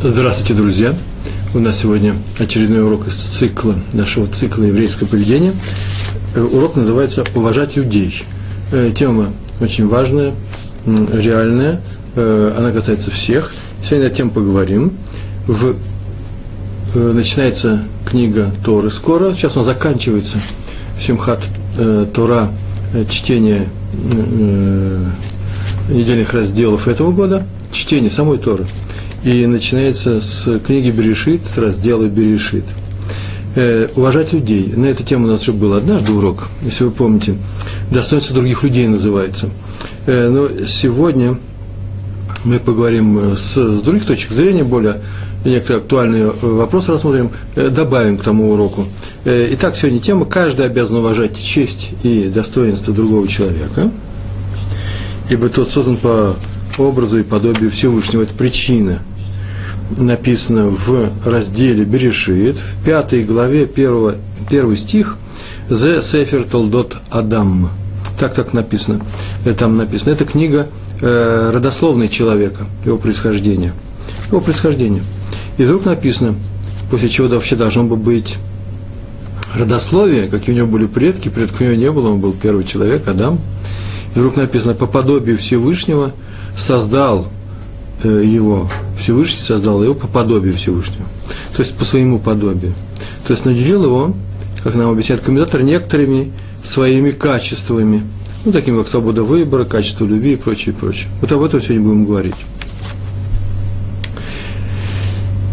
Здравствуйте, друзья! У нас сегодня очередной урок из цикла, нашего цикла еврейского поведения. Э, урок называется «Уважать людей». Э, тема очень важная, реальная, э, она касается всех. Сегодня о тем поговорим. В, начинается книга Торы скоро, сейчас она заканчивается, Симхат Тора, чтение недельных разделов этого года, чтение самой Торы – и начинается с книги Берешит, с раздела Берешит. Э, уважать людей. На эту тему у нас уже был однажды урок, если вы помните. Достоинство других людей называется. Э, но сегодня мы поговорим с, с других точек зрения, более некоторые актуальные вопросы рассмотрим, э, добавим к тому уроку. Э, итак, сегодня тема «Каждый обязан уважать честь и достоинство другого человека, ибо тот создан по образу и подобию Всевышнего. Это причина. Написано в разделе Берешит, в пятой главе, первого, первый стих, «Зе Сефер Толдот Адам». Так так написано. Э, там написано. Это книга э, родословной человека, его происхождения. Его происхождения. И вдруг написано, после чего вообще должно бы быть родословие, какие у него были предки, предков у него не было, он был первый человек, Адам. И вдруг написано, по подобию Всевышнего – создал э, его, Всевышний создал его по подобию Всевышнего, то есть по своему подобию. То есть наделил его, как нам объясняет комментатор, некоторыми своими качествами, ну, такими как свобода выбора, качество любви и прочее, прочее. Вот об этом сегодня будем говорить.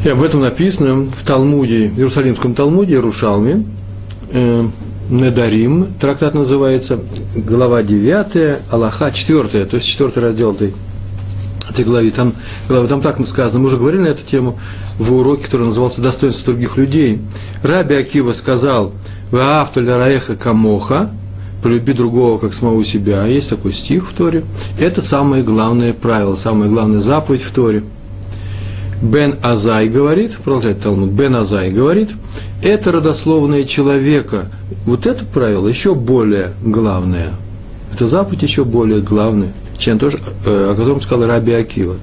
И об этом написано в Талмуде, в Иерусалимском Талмуде, Рушалме, э, Недарим, трактат называется, глава 9, Аллаха 4, то есть 4 раздел этой этой главе. Там, главе, там так сказано, мы уже говорили на эту тему в уроке, который назывался «Достоинство других людей». Раби Акива сказал «Ваавту раеха камоха» полюби другого, как самого себя. Есть такой стих в Торе. Это самое главное правило, самая главная заповедь в Торе. Бен Азай говорит, продолжает Талмуд, Бен Азай говорит, это родословное человека. Вот это правило еще более главное. Это заповедь еще более главная чем то, э, о котором сказал Раби Акива.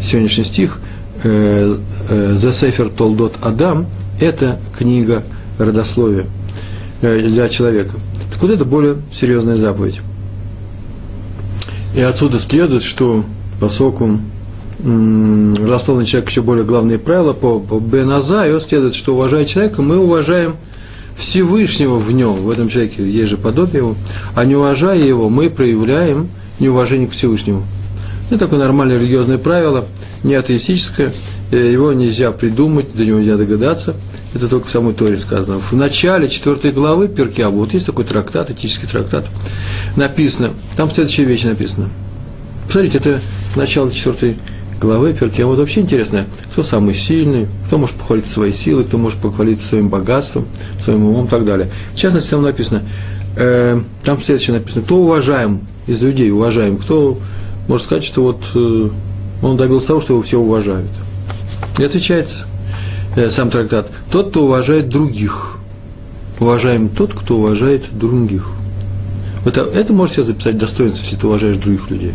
Сегодняшний стих э, э, «За Сефер Толдот Адам» – это книга родословия для человека. Так вот это более серьезная заповедь. И отсюда следует, что поскольку родословный человек еще более главные правила по Беназаю, следует, что уважая человека, мы уважаем Всевышнего в нем, в этом человеке есть же подобие его, а не уважая его, мы проявляем неуважение к Всевышнему. Это такое нормальное религиозное правило, не атеистическое, э, его нельзя придумать, до него нельзя догадаться. Это только в самой Торе сказано. В начале четвертой главы Перкиабу, вот есть такой трактат, этический трактат, написано, там следующая вещь написана. Посмотрите, это начало четвертой главы Перки. Вот вообще интересно, кто самый сильный, кто может похвалиться своей силой, кто может похвалиться своим богатством, своим умом и так далее. В частности, там написано, э, там следующее написано, кто уважаем из людей уважаем, кто может сказать, что вот э, он добился того, что его все уважают. И отвечает э, сам трактат, тот, кто уважает других. Уважаем тот, кто уважает других. Это, это можешь себе записать достоинство, если ты уважаешь других людей.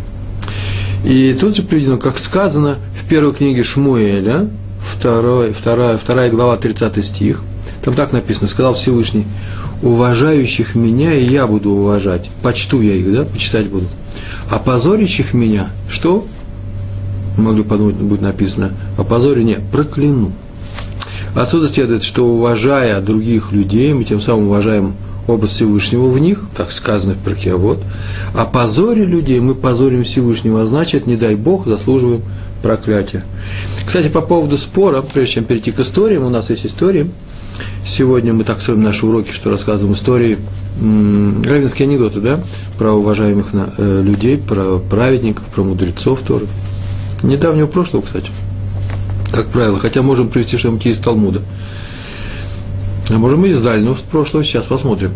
И тут же приведено, как сказано в первой книге Шмуэля, второй, вторая, вторая глава, 30 стих, там так написано, сказал Всевышний, уважающих меня и я буду уважать. Почту я их, да, почитать буду. А позорящих меня, что? Могли подумать, будет написано, о позоре нет, прокляну. Отсюда следует, что уважая других людей, мы тем самым уважаем образ Всевышнего в них, так сказано в Прокиавод, а позоре людей мы позорим Всевышнего, а значит, не дай Бог, заслуживаем проклятия. Кстати, по поводу спора, прежде чем перейти к историям, у нас есть истории – Сегодня мы так строим наши уроки, что рассказываем истории, равенские анекдоты, да, про уважаемых э, людей, про праведников, про мудрецов Торы. Недавнего прошлого, кстати, как правило, хотя можем привести что-нибудь из Талмуда. А можем и из дальнего прошлого, сейчас посмотрим.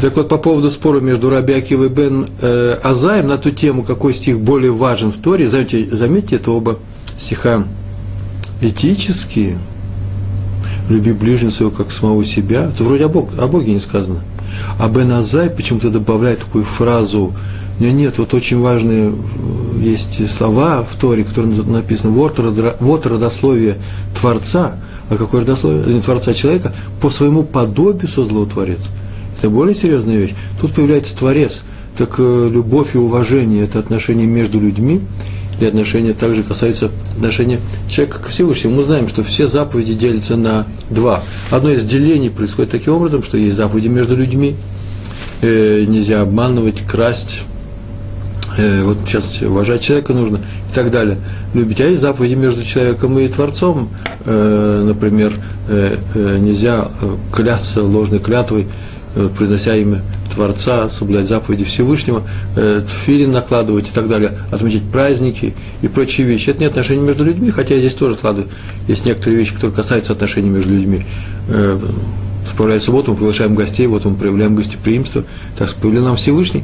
Так вот, по поводу спора между Раби Акива и Бен э, Азаем на ту тему, какой стих более важен в Торе, заметьте, заметьте это оба стиха этические, люби ближнего своего, как самого себя, это вроде о, Бог, о Боге не сказано. А Бен Азай почему-то добавляет такую фразу меня нет, вот очень важные есть слова в Торе, которые написаны, вот, вот родословие Творца, а какое родословие Творца человека, по своему подобию создал Творец. Это более серьезная вещь. Тут появляется Творец, так э, любовь и уважение – это отношения между людьми, и отношения также касаются отношения человека к Всевышнему. Мы знаем, что все заповеди делятся на два. Одно из делений происходит таким образом, что есть заповеди между людьми, э, нельзя обманывать, красть, э, вот сейчас уважать человека нужно и так далее. Любить. А есть заповеди между человеком и Творцом, э, например, э, э, нельзя э, клясться ложной клятвой, э, произнося имя Творца, соблюдать заповеди Всевышнего, э, тфилин накладывать и так далее, отмечать праздники и прочие вещи. Это не отношения между людьми, хотя здесь тоже складываю. Есть некоторые вещи, которые касаются отношений между людьми. Э, справляет субботу, мы приглашаем гостей, вот мы проявляем гостеприимство, так справляет нам Всевышний.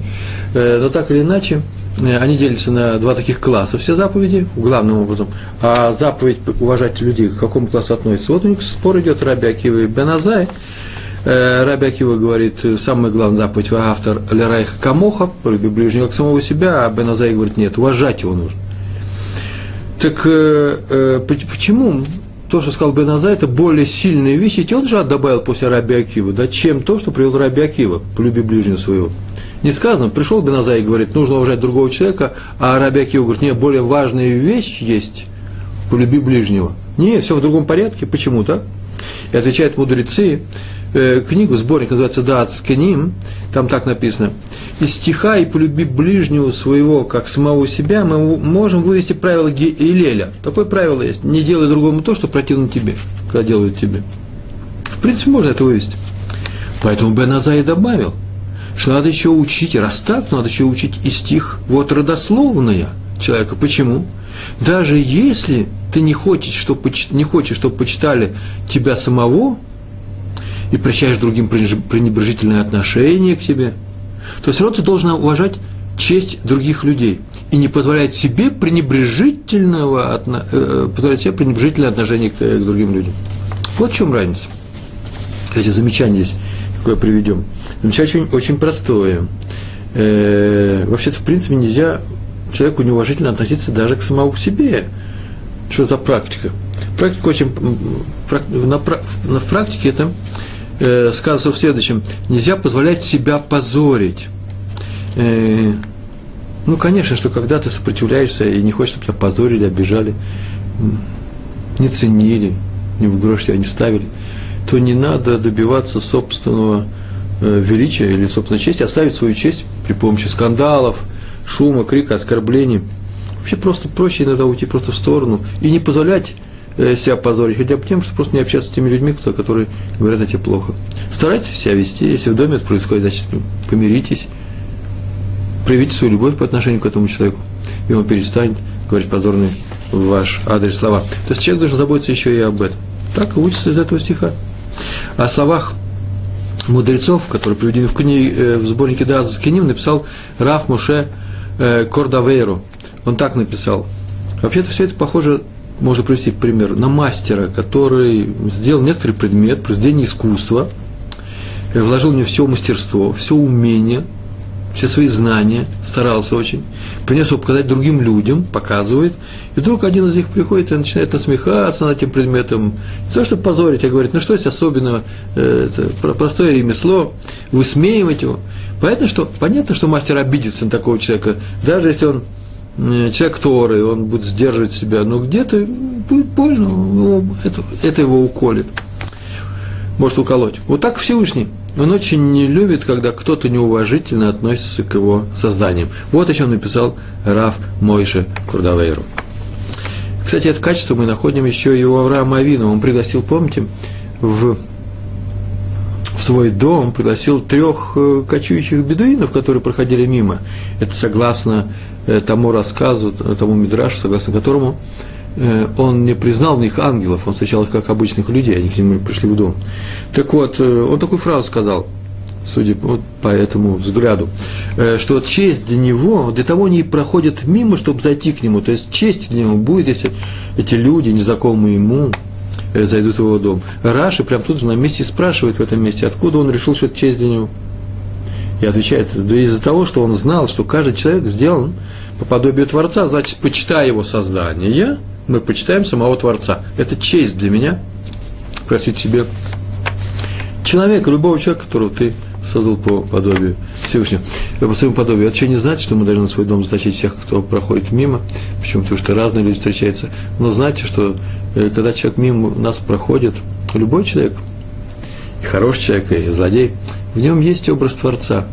Э, но так или иначе, э, они делятся на два таких класса, все заповеди, главным образом. А заповедь уважать людей к какому классу относится? Вот у них спор идет Раби Акива и Беназай, Э, Раби Акива говорит, самая главная заповедь автор Лерайх Камоха, полюби ближнего как самого себя, а Беназай говорит, нет, уважать его нужно. Так э, э, почему то, что сказал Беназай, это более сильные вещи, ведь он же добавил после Раби Акива, да, чем то, что привел Раби Акива, полюби ближнего своего. Не сказано, пришел Беназай и говорит, нужно уважать другого человека, а Раби говорит, нет, более важная вещь есть, полюби ближнего. Не, все в другом порядке, почему так? И отвечают мудрецы, Э, книгу, сборник называется «Даат Сканим», там так написано, из стиха «И полюби ближнего своего, как самого себя» мы можем вывести правило Илеля. Такое правило есть. Не делай другому то, что противно тебе, когда делают тебе. В принципе, можно это вывести. Поэтому Бен Азай добавил, что надо еще учить, раз так, надо еще учить и стих вот родословная человека. Почему? Даже если ты не хочешь, чтобы, не хочешь, чтобы почитали тебя самого, и прощаешь другим пренебрежительное отношение к тебе, то все равно ты должен уважать честь других людей и не позволять себе пренебрежительного, э, э, позволять себе пренебрежительное отношение к, к другим людям. Вот в чем разница. Кстати, замечание здесь какое приведем. Замечание очень, очень простое. Э, вообще-то, в принципе, нельзя человеку неуважительно относиться даже к самому себе. Что за практика? Практика очень... На, на практике это э, сказано в следующем, нельзя позволять себя позорить. Э, ну, конечно, что когда ты сопротивляешься и не хочешь, чтобы тебя позорили, обижали, не ценили, не в грош тебя не ставили, то не надо добиваться собственного э, величия или собственной чести, оставить свою честь при помощи скандалов, шума, крика, оскорблений. Вообще просто проще иногда уйти просто в сторону и не позволять себя позорить, хотя бы тем, что просто не общаться с теми людьми, которые говорят о тебе плохо. Старайтесь себя вести, если в доме это происходит, значит, помиритесь, проявите свою любовь по отношению к этому человеку, и он перестанет говорить позорные в ваш адрес слова. То есть человек должен заботиться еще и об этом. Так и учится из этого стиха. О словах мудрецов, которые приведены в, книге, э, в сборнике Даза Скиним, написал Раф Муше э, Кордавейру. Он так написал. Вообще-то все это похоже можно привести пример, на мастера, который сделал некоторый предмет, произведение искусства, э, вложил в него все мастерство, все умение, все свои знания, старался очень, принес его показать другим людям, показывает, и вдруг один из них приходит и начинает насмехаться над этим предметом, не то, чтобы позорить, а говорит, ну что здесь особенного, э, это простое ремесло, высмеивать его. Понятно, что, понятно, что мастер обидится на такого человека, даже если он человек Торы, он будет сдерживать себя, но где-то будет больно, его, это, это его уколет, может уколоть. Вот так Всевышний. Он очень не любит, когда кто-то неуважительно относится к его созданиям. Вот о чем написал Раф Мойше Курдавейру. Кстати, это качество мы находим еще и у Авраама Авина. Он пригласил, помните, в свой дом пригласил трех э, кочующих бедуинов, которые проходили мимо. Это согласно Э, тому рассказу, тому мидрашу, согласно которому э, он не признал в них ангелов, он встречал их как обычных людей, они к нему пришли в дом. Так вот, он такую фразу сказал, судя вот по этому взгляду, что честь для него, для того они проходят мимо, чтобы зайти к нему. То есть честь для него будет, если эти люди, незнакомые ему, зайдут в его дом. Раши прям тут же на месте спрашивает в этом месте, откуда он решил, что это честь для него. И отвечает, да из-за того, что он знал, что каждый человек сделан по подобию Творца, значит, почитая его создание, мы почитаем самого Творца. Это честь для меня просить себе человека, любого человека, которого ты создал по подобию Всевышнего, по своему подобию. Это еще не значит, что мы должны на свой дом затащить всех, кто проходит мимо, почему? Потому что разные люди встречаются. Но знаете, что э, когда человек мимо нас проходит, любой человек, и хороший человек, и злодей, в нем есть образ Творца.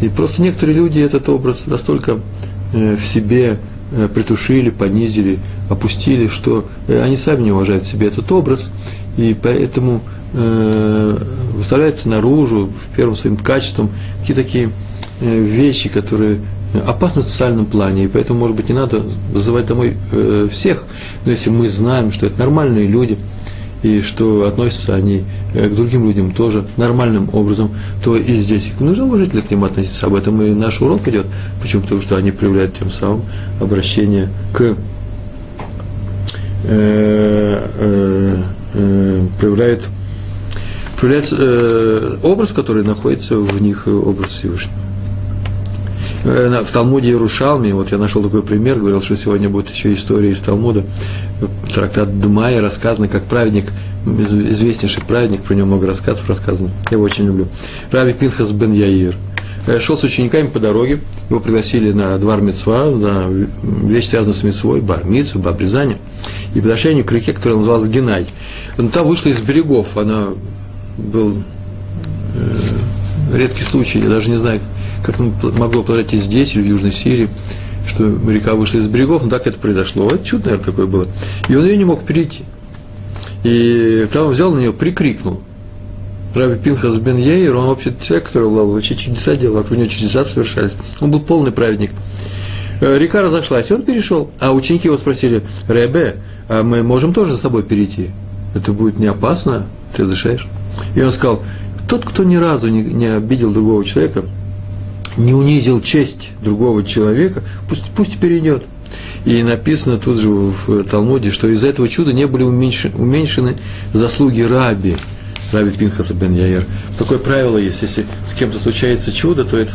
И просто некоторые люди этот образ настолько э, в себе э, притушили, понизили, опустили, что они сами не уважают себе этот образ, и поэтому э, выставляют наружу, первым своим качеством, какие-то такие э, вещи, которые опасны в социальном плане, и поэтому, может быть, не надо вызывать домой э, всех, но если мы знаем, что это нормальные люди, и что относятся они э, к другим людям тоже нормальным образом, то и здесь нужно уважительно к ним относиться. Об этом и наш урок идет. Почему? Потому что они проявляют тем самым обращение к э, э, э, проявляют проявляется э, образ, который находится в них, образ Всевышнего. Э, в Талмуде Иерушалме, вот я нашел такой пример, говорил, что сегодня будет еще история из Талмуда, трактат Дмая рассказано, как праведник, известнейший праведник, про него много рассказов рассказано, я его очень люблю. Рави Пинхас бен Яир. Э, шел с учениками по дороге, его пригласили на двор мецва, на вещь, связанную с мецвой, бар мицу, обрезание, и подошли они к реке, которая называлась Генай. Но та вышла из берегов, она был э, редкий случай, я даже не знаю, как могло произойти здесь или в Южной Сирии, что река вышла из берегов, но так это произошло. Это чудо, наверное, какое было. И он ее не мог перейти. И там он взял на нее, прикрикнул. Раби Пинхас бен Яир, он вообще человек, который вообще чудеса делал, вокруг него чудеса совершались. Он был полный праведник. Э, река разошлась, и он перешел. А ученики его спросили, Ребе, а мы можем тоже с тобой перейти? Это будет не опасно? Ты разрешаешь? И он сказал, тот, кто ни разу не, не обидел другого человека, не унизил честь другого человека, пусть, пусть перейдет. И написано тут же в Талмуде, что из-за этого чуда не были уменьшены, уменьшены заслуги раби, раби Пинхаса бен Яир. Такое правило есть, если с кем-то случается чудо, то это,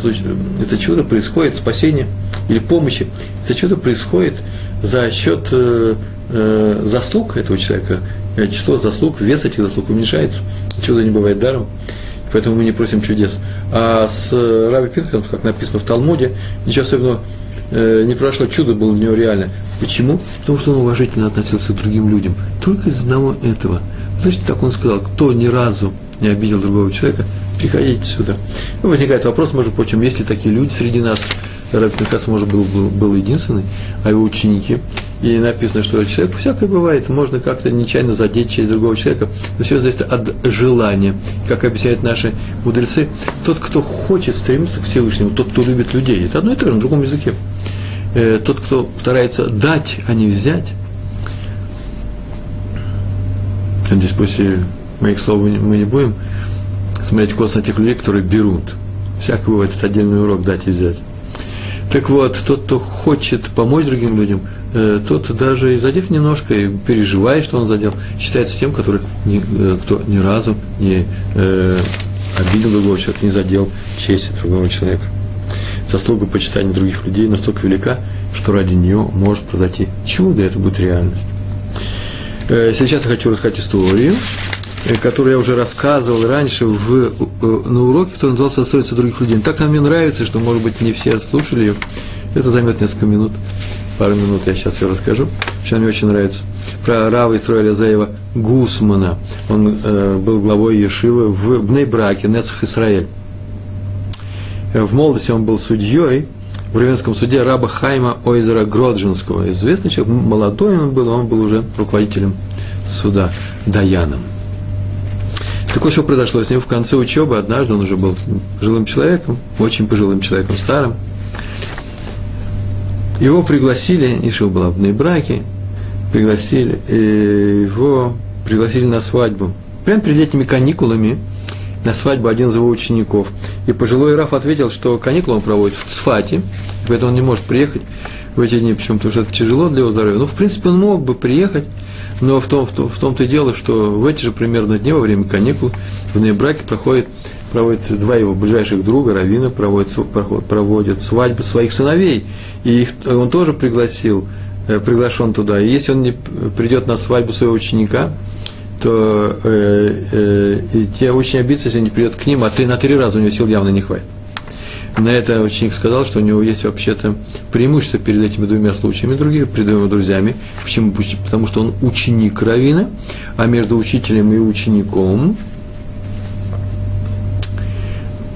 это чудо происходит, спасение или помощи, это чудо происходит за счет э, э, заслуг этого человека, число заслуг, вес этих заслуг уменьшается. Чудо не бывает даром, поэтому мы не просим чудес. А с э, Раби Пинхом, как написано в Талмуде, ничего особенного э, не прошло, чудо было для него реально. Почему? Потому что он уважительно относился к другим людям. Только из одного этого. Значит, так он сказал, кто ни разу не обидел другого человека, приходите сюда. И возникает вопрос, может, прочим, есть ли такие люди среди нас, Раби Пинхас, может, был, был, был единственный, а его ученики – и написано, что человек всякое бывает, можно как-то нечаянно задеть честь другого человека, но все зависит от желания. Как объясняют наши мудрецы, тот, кто хочет стремиться к Всевышнему, тот, кто любит людей, это одно и то же на другом языке. Э, тот, кто старается дать, а не взять, Надеюсь, после моих слов мы не будем смотреть косо на тех людей, которые берут. Всякое бывает, это отдельный урок дать и взять. Так вот, тот, кто хочет помочь другим людям – Э, тот даже и задев немножко, и переживает, что он задел, считается тем, который ни, э, кто ни разу не э, обидел другого человека, не задел честь другого человека. Заслуга почитания других людей настолько велика, что ради нее может произойти чудо, и это будет реальность. Э, сейчас я хочу рассказать историю, которую я уже рассказывал раньше в, на уроке, который назывался «Достоинство других людей». Так нам мне нравится, что, может быть, не все слушали ее. Это займет несколько минут пару минут я сейчас все расскажу, что мне очень нравится. Про Рава Исроэля Заева Гусмана. Он э, был главой Ешивы в Бнейбраке, Нецах Исраэль. Э, в молодости он был судьей в Равенском суде раба Хайма Ойзера Гроджинского. Известный человек, молодой он был, он был уже руководителем суда, Даяном. Так вот, что произошло с ним в конце учебы, однажды он уже был жилым человеком, очень пожилым человеком, старым – его пригласили, Ишива была в браке, пригласили, и его пригласили на свадьбу. Прямо перед этими каникулами на свадьбу один из его учеников. И пожилой Раф ответил, что каникулы он проводит в Цфате, поэтому он не может приехать в эти дни, почему? Потому что это тяжело для его здоровья. Ну, в принципе, он мог бы приехать, но в, том, в, том, в том-то и дело, что в эти же примерно дни, во время каникул, в Нейбраке проходит проводит два его ближайших друга, Равина, проводит, проводит свадьбу своих сыновей. И их, он тоже пригласил, э, приглашен туда. И если он не придет на свадьбу своего ученика, то э, э, и те очень обидятся, если он не придет к ним, а три, на три раза у него сил явно не хватит. На это ученик сказал, что у него есть вообще-то преимущество перед этими двумя случаями, другими, перед двумя друзьями. Почему? Потому что он ученик Равина, а между учителем и учеником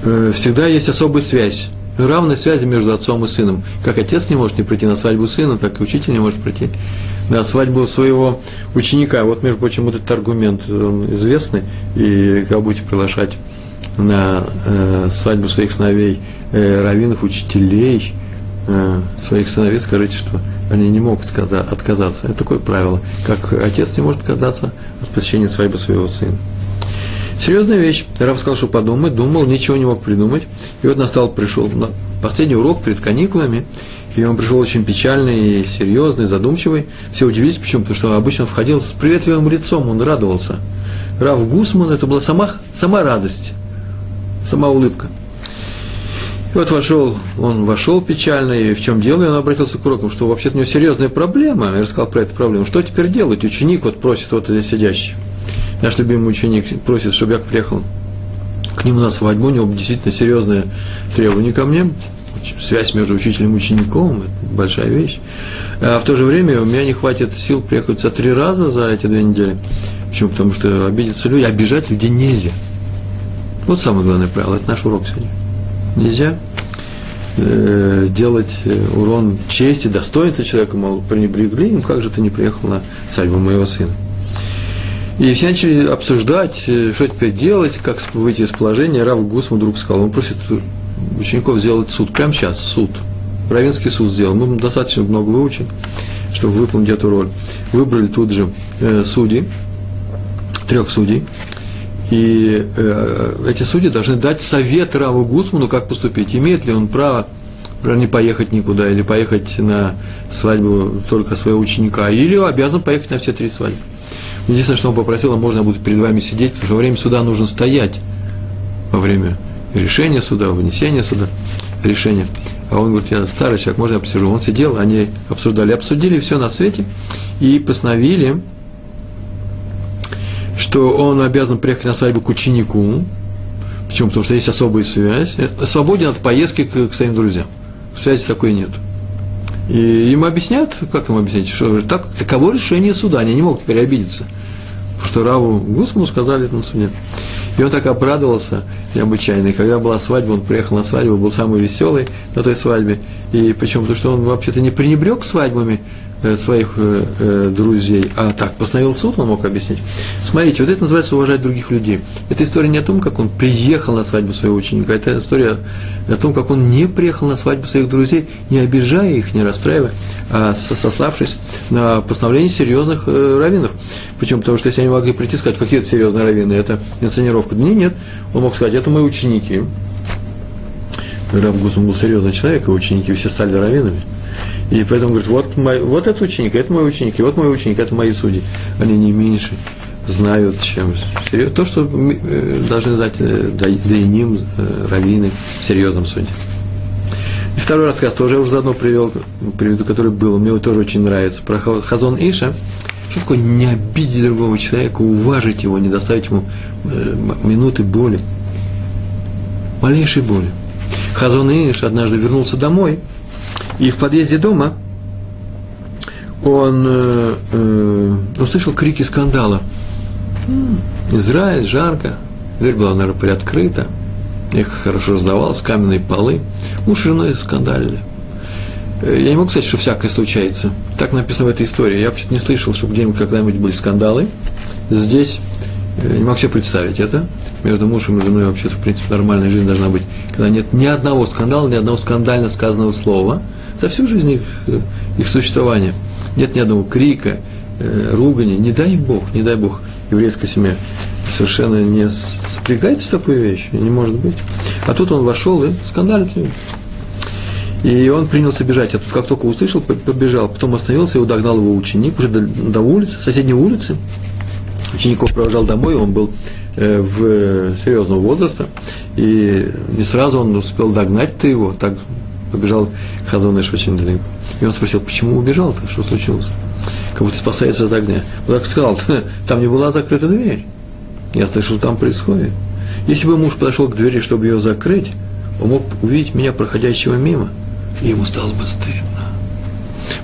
э, всегда есть особая связь, равная связь между отцом и сыном. Как отец не может не прийти на свадьбу сына, так и учитель не может прийти на свадьбу своего ученика. Вот, между прочим, вот этот аргумент известный, и как будете приглашать на э, свадьбу своих сыновей э, раввинов, учителей э, своих сыновей, скажите, что они не могут отказаться. Это такое правило, как отец не может отказаться от посещения свадьбы своего сына. Серьезная вещь. Раф сказал, что подумать, думал, ничего не мог придумать. И вот настал, пришел на последний урок перед каникулами, и он пришел очень печальный, серьезный, задумчивый. Все удивились, почему? Потому что обычно входил с приветливым лицом, он радовался. Рав Гусман, это была сама, сама радость сама улыбка. И вот вошел, он вошел печально, и в чем дело, и он обратился к урокам, что вообще-то у него серьезная проблема, я рассказал про эту проблему. Что теперь делать? Ученик вот просит, вот здесь сидящий, наш любимый ученик просит, чтобы я приехал к нему на свадьбу, у него действительно серьезное требование ко мне, связь между учителем и учеником, это большая вещь. А в то же время у меня не хватит сил приехать за три раза за эти две недели. Почему? Потому что обидятся люди, обижать людей нельзя. Вот самое главное правило, это наш урок сегодня. Нельзя э, делать э, урон чести, достоинства человека, мол, пренебрегли им, как же ты не приехал на свадьбу моего сына. И все начали обсуждать, э, что теперь делать, как выйти из положения. Рав Гусман вдруг сказал, он просит учеников сделать суд, прямо сейчас, суд. Равенский суд сделал. Мы достаточно много выучили, чтобы выполнить эту роль. Выбрали тут же э, судей, трех судей, и э, эти судьи должны дать совет Раву Гусману, как поступить. Имеет ли он право, не поехать никуда, или поехать на свадьбу только своего ученика, или обязан поехать на все три свадьбы. Единственное, что он попросил, а можно буду перед вами сидеть, потому что во время суда нужно стоять, во время решения суда, вынесения суда, решения. А он говорит, я старый человек, можно я посижу? Он сидел, они обсуждали, обсудили все на свете и постановили, что он обязан приехать на свадьбу к ученику, почему? Потому что есть особая связь, свободен от поездки к, к своим друзьям. Связи такой нет. И им объяснят, как им объяснять, что так, таково решение суда, они не могут теперь обидеться. Потому что Раву Гусману сказали это на суде. И он так обрадовался необычайно. И когда была свадьба, он приехал на свадьбу, был самый веселый на той свадьбе. И почему? Потому что он вообще-то не пренебрег свадьбами, Э, своих э, э, друзей, а так, постановил суд, он мог объяснить. Смотрите, вот это называется уважать других людей. Это история не о том, как он приехал на свадьбу своего ученика, это история о том, как он не приехал на свадьбу своих друзей, не обижая их, не расстраивая, а сославшись на постановление серьезных э, раввинов. Почему? Потому что если они могли прийти и сказать, какие это серьезные раввины, это инсценировка. Да нет, нет, он мог сказать, это мои ученики. Раб Гусум был серьезный человек, и ученики все стали раввинами. И поэтому говорит, вот, мой, вот этот ученик, это мой ученик, и вот мой ученик, это мои судьи. Они не меньше знают, чем то, что э, должны знать э, Даиним, э, раввины в серьезном суде. И второй рассказ тоже я уже заодно привел, приведу, который был, мне тоже очень нравится, про Хазон Иша. Что такое не обидеть другого человека, уважить его, не доставить ему минуты боли, малейшей боли. Хазон Иш однажды вернулся домой – и в подъезде дома он э, э, услышал крики скандала. Израиль, жарко. Дверь была, наверное, приоткрыта. Их хорошо раздавалось, каменные полы. Муж и женой скандалили. Э, я не могу сказать, что всякое случается. Так написано в этой истории. Я вообще-то не слышал, что где-нибудь когда-нибудь были скандалы. Здесь э, не могу себе представить это. Между мужем и женой вообще-то, в принципе, нормальная жизнь должна быть, когда нет ни одного скандала, ни одного скандально сказанного слова – за всю жизнь их, э, их существования. Нет ни одного крика, э, ругани. Не дай Бог, не дай Бог, еврейская семья совершенно не спрягается с такой вещью, не может быть. А тут он вошел и скандалит. И он принялся бежать. А тут как только услышал, побежал. Потом остановился, его догнал его ученик уже до, до улицы, соседней улицы. Учеников провожал домой, он был э, в серьезного возраста, и не сразу он успел догнать ты его, так побежал Хазоныш очень далеко. И он спросил, почему убежал-то, что случилось? Как будто спасается от огня. Он так сказал, там не была закрыта дверь. Я слышал, там происходит. Если бы муж подошел к двери, чтобы ее закрыть, он мог увидеть меня, проходящего мимо, и ему стало бы стыдно.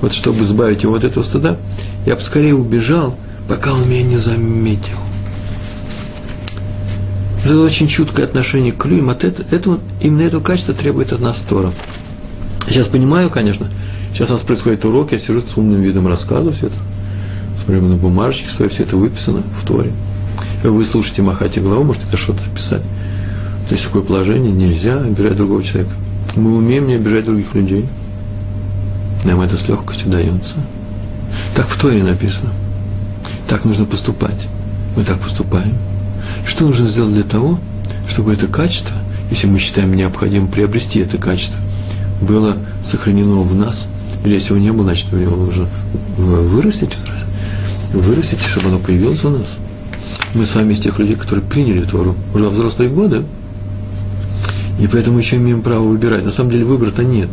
Вот чтобы избавить его от этого стыда, я бы скорее убежал, пока он меня не заметил. Это очень чуткое отношение к людям. От этого, именно этого качества требует от нас Тора. Я сейчас понимаю, конечно, сейчас у нас происходит урок, я сижу с умным видом рассказываю все это, смотрю на бумажечке свои, все это выписано в Торе. Вы слушаете, махайте головой, можете это что-то писать. То есть такое положение нельзя обижать другого человека. Мы умеем не обижать других людей. Нам это с легкостью дается. Так в Торе написано. Так нужно поступать. Мы так поступаем. Что нужно сделать для того, чтобы это качество, если мы считаем необходимым приобрести это качество, было сохранено в нас, или если его не было, значит, его нужно вырастить, вырастить, чтобы оно появилось у нас. Мы с вами из тех людей, которые приняли Тору уже во взрослые годы, и поэтому еще имеем право выбирать. На самом деле выбора-то нет.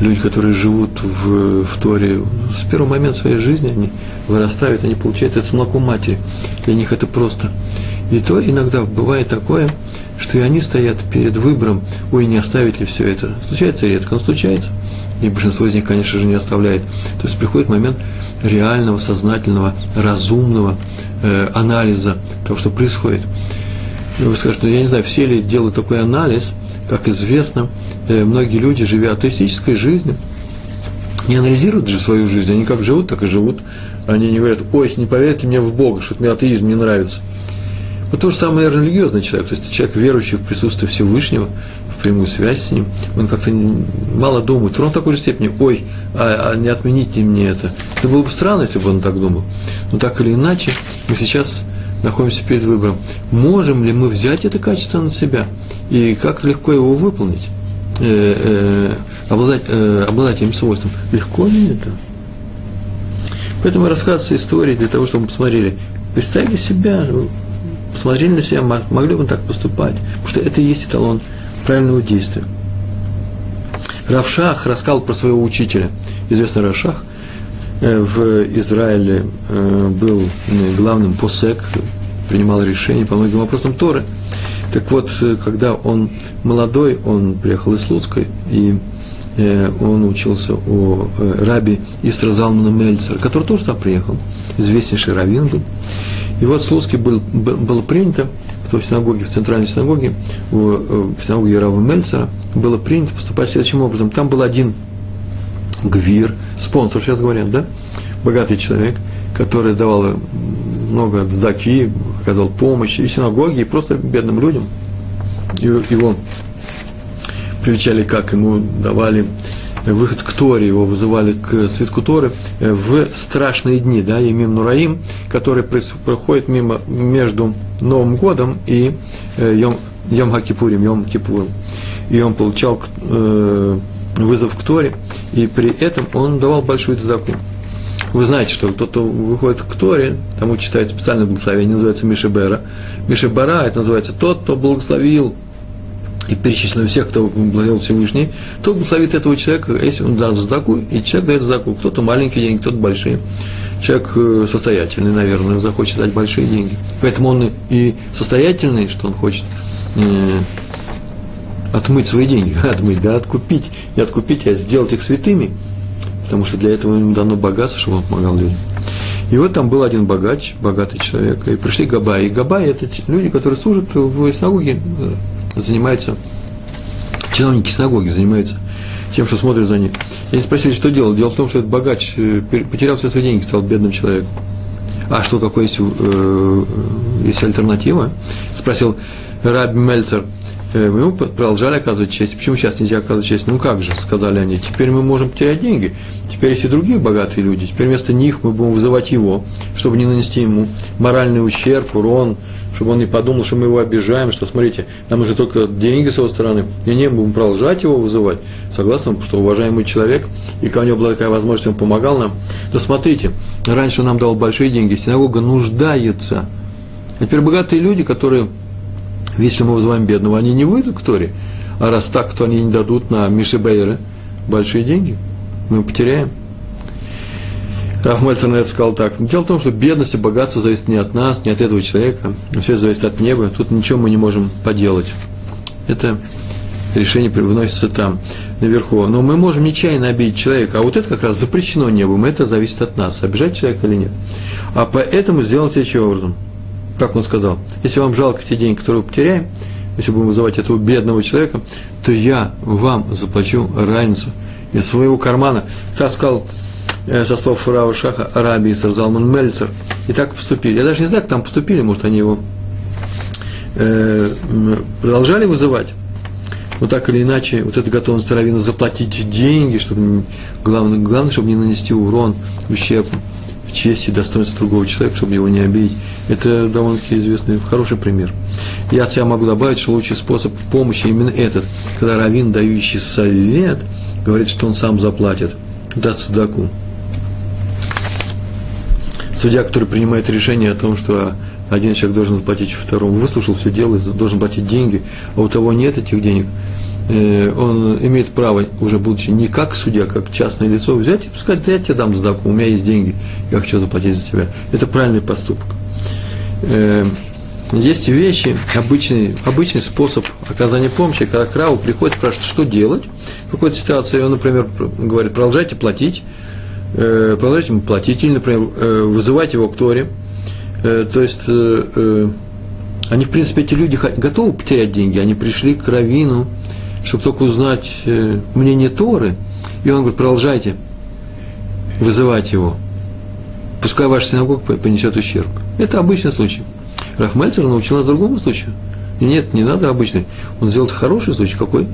Люди, которые живут в, в Торе, с первого момента своей жизни они вырастают, они получают это с молоком матери. Для них это просто. И то иногда бывает такое, что и они стоят перед выбором, ой, не оставить ли все это. Случается редко, но случается. И большинство из них, конечно же, не оставляет. То есть приходит момент реального, сознательного, разумного э, анализа того, что происходит. Вы скажете, ну, я не знаю, все ли делают такой анализ, как известно, э, многие люди, живя атеистической жизнью, не анализируют же свою жизнь, они как живут, так и живут. Они не говорят, ой, не поверьте мне в Бога, что мне атеизм не нравится. Вот то же самое, религиозный человек, то есть человек, верующий в присутствие Всевышнего, в прямую связь с ним, он как-то мало думает, он в такой же степени, ой, а, а не отмените мне это. Это было бы странно, если бы он так думал. Но так или иначе, мы сейчас находимся перед выбором, можем ли мы взять это качество на себя и как легко его выполнить, э, э, обладать, э, обладать этим свойством. Легко ли это? Поэтому рассказывается истории для того, чтобы мы посмотрели, представили себя, посмотрели на себя, могли бы так поступать, потому что это и есть эталон правильного действия. Равшах рассказал про своего учителя. Известный Равшах э, в Израиле э, был главным посек, принимал решения по многим вопросам Торы. Так вот, э, когда он молодой, он приехал из Луцкой, и он учился у раби Истра Залмана Мельцера, который тоже там приехал, известнейший раввин был. И вот Слуцкий был, было принято в той синагоге, в центральной синагоге, в, в синагоге Рава Мельцера, было принято поступать следующим образом. Там был один гвир, спонсор, сейчас говорят, да, богатый человек, который давал много сдаки, оказал помощь и синагоге, и просто бедным людям. И его привечали, как ему давали выход к Торе, его вызывали к цветку Торы э, в страшные дни, да, Емим Нураим, который проходит мимо, между Новым годом и э, Йом, Йом Хакипурим, Йом Кипуром. И он получал э, вызов к Торе, и при этом он давал большую цдаку. Вы знаете, что тот, кто выходит к Торе, тому читает специальное благословение, называется Мишебера. Мишебара, это называется тот, кто благословил и перечислил всех, кто благодарил Всевышний, то благословит этого человека, если он даст задаку, и человек дает задаку, кто-то маленькие деньги, кто-то большие. Человек э, состоятельный, наверное, захочет дать большие деньги. Поэтому он и состоятельный, что он хочет э, отмыть свои деньги, отмыть, да, откупить, и откупить, а сделать их святыми, потому что для этого ему дано богатство, чтобы он помогал людям. И вот там был один богач, богатый человек, и пришли Габай. И Габай – это люди, которые служат в синагоге, э, занимаются, чиновники синагоги занимаются тем, что смотрят за ним. Они спросили, что делать. Дело в том, что этот богач э, потерял все свои деньги, стал бедным человеком. А что, какой есть, э, есть альтернатива? Спросил Раб Мельцер. Э, мы ему продолжали оказывать честь. Почему сейчас нельзя оказывать честь? Ну как же, сказали они, теперь мы можем потерять деньги. Теперь есть и другие богатые люди. Теперь вместо них мы будем вызывать его, чтобы не нанести ему моральный ущерб, урон, чтобы он не подумал, что мы его обижаем, что, смотрите, нам уже только деньги с его стороны, и не будем продолжать его вызывать. Согласно, что уважаемый человек, и когда у него была такая возможность, он помогал нам. Но смотрите, раньше он нам дал большие деньги, синагога нуждается А теперь богатые люди, которые, если мы вызываем бедного, они не выйдут к Торе, а раз так, то они не дадут на Мишебейры большие деньги. Мы потеряем. Раф Мельцер на это сказал так. Дело в том, что бедность и богатство зависит не от нас, не от этого человека. Все зависит от неба. Тут ничего мы не можем поделать. Это решение выносится там, наверху. Но мы можем нечаянно обидеть человека, а вот это как раз запрещено небом, это зависит от нас, обижать человека или нет. А поэтому сделаем следующим образом. Как он сказал, если вам жалко те деньги, которые мы потеряем, если будем вызывать этого бедного человека, то я вам заплачу разницу из своего кармана. Так сказал со слов Фурава Шаха Араби Сарзалман Мельцер. И так поступили. Я даже не знаю, как там поступили, может, они его э, продолжали вызывать. Но так или иначе, вот эта готовность Равина заплатить деньги, чтобы главное, главное, чтобы не нанести урон, ущерб чести, достоинству другого человека, чтобы его не обидеть. Это довольно-таки известный, хороший пример. Я от себя могу добавить, что лучший способ помощи именно этот, когда раввин, дающий совет, говорит, что он сам заплатит, даст садаку. Судья, который принимает решение о том, что один человек должен заплатить второму, выслушал все дело, должен платить деньги, а у того нет этих денег, э, он имеет право, уже будучи не как судья, как частное лицо, взять и сказать, да я тебе дам сдаку, у меня есть деньги, я хочу заплатить за тебя. Это правильный поступок. Э, есть вещи, обычный, обычный способ оказания помощи, когда к Раву приходит, спрашивает, что делать в какой-то ситуации, он, например, говорит, продолжайте платить, э, продолжайте ему платить, или, например, вызывать его к Торе, Э, то есть, э, э, они, в принципе, эти люди готовы потерять деньги, они пришли к Равину, чтобы только узнать мнение Торы, и он говорит, продолжайте вызывать его, пускай ваша синагога понесет ущерб. Это обычный случай. Раф Мельцер научил нас другому случаю. Нет, не надо обычный. Он сделал хороший случай. Какой?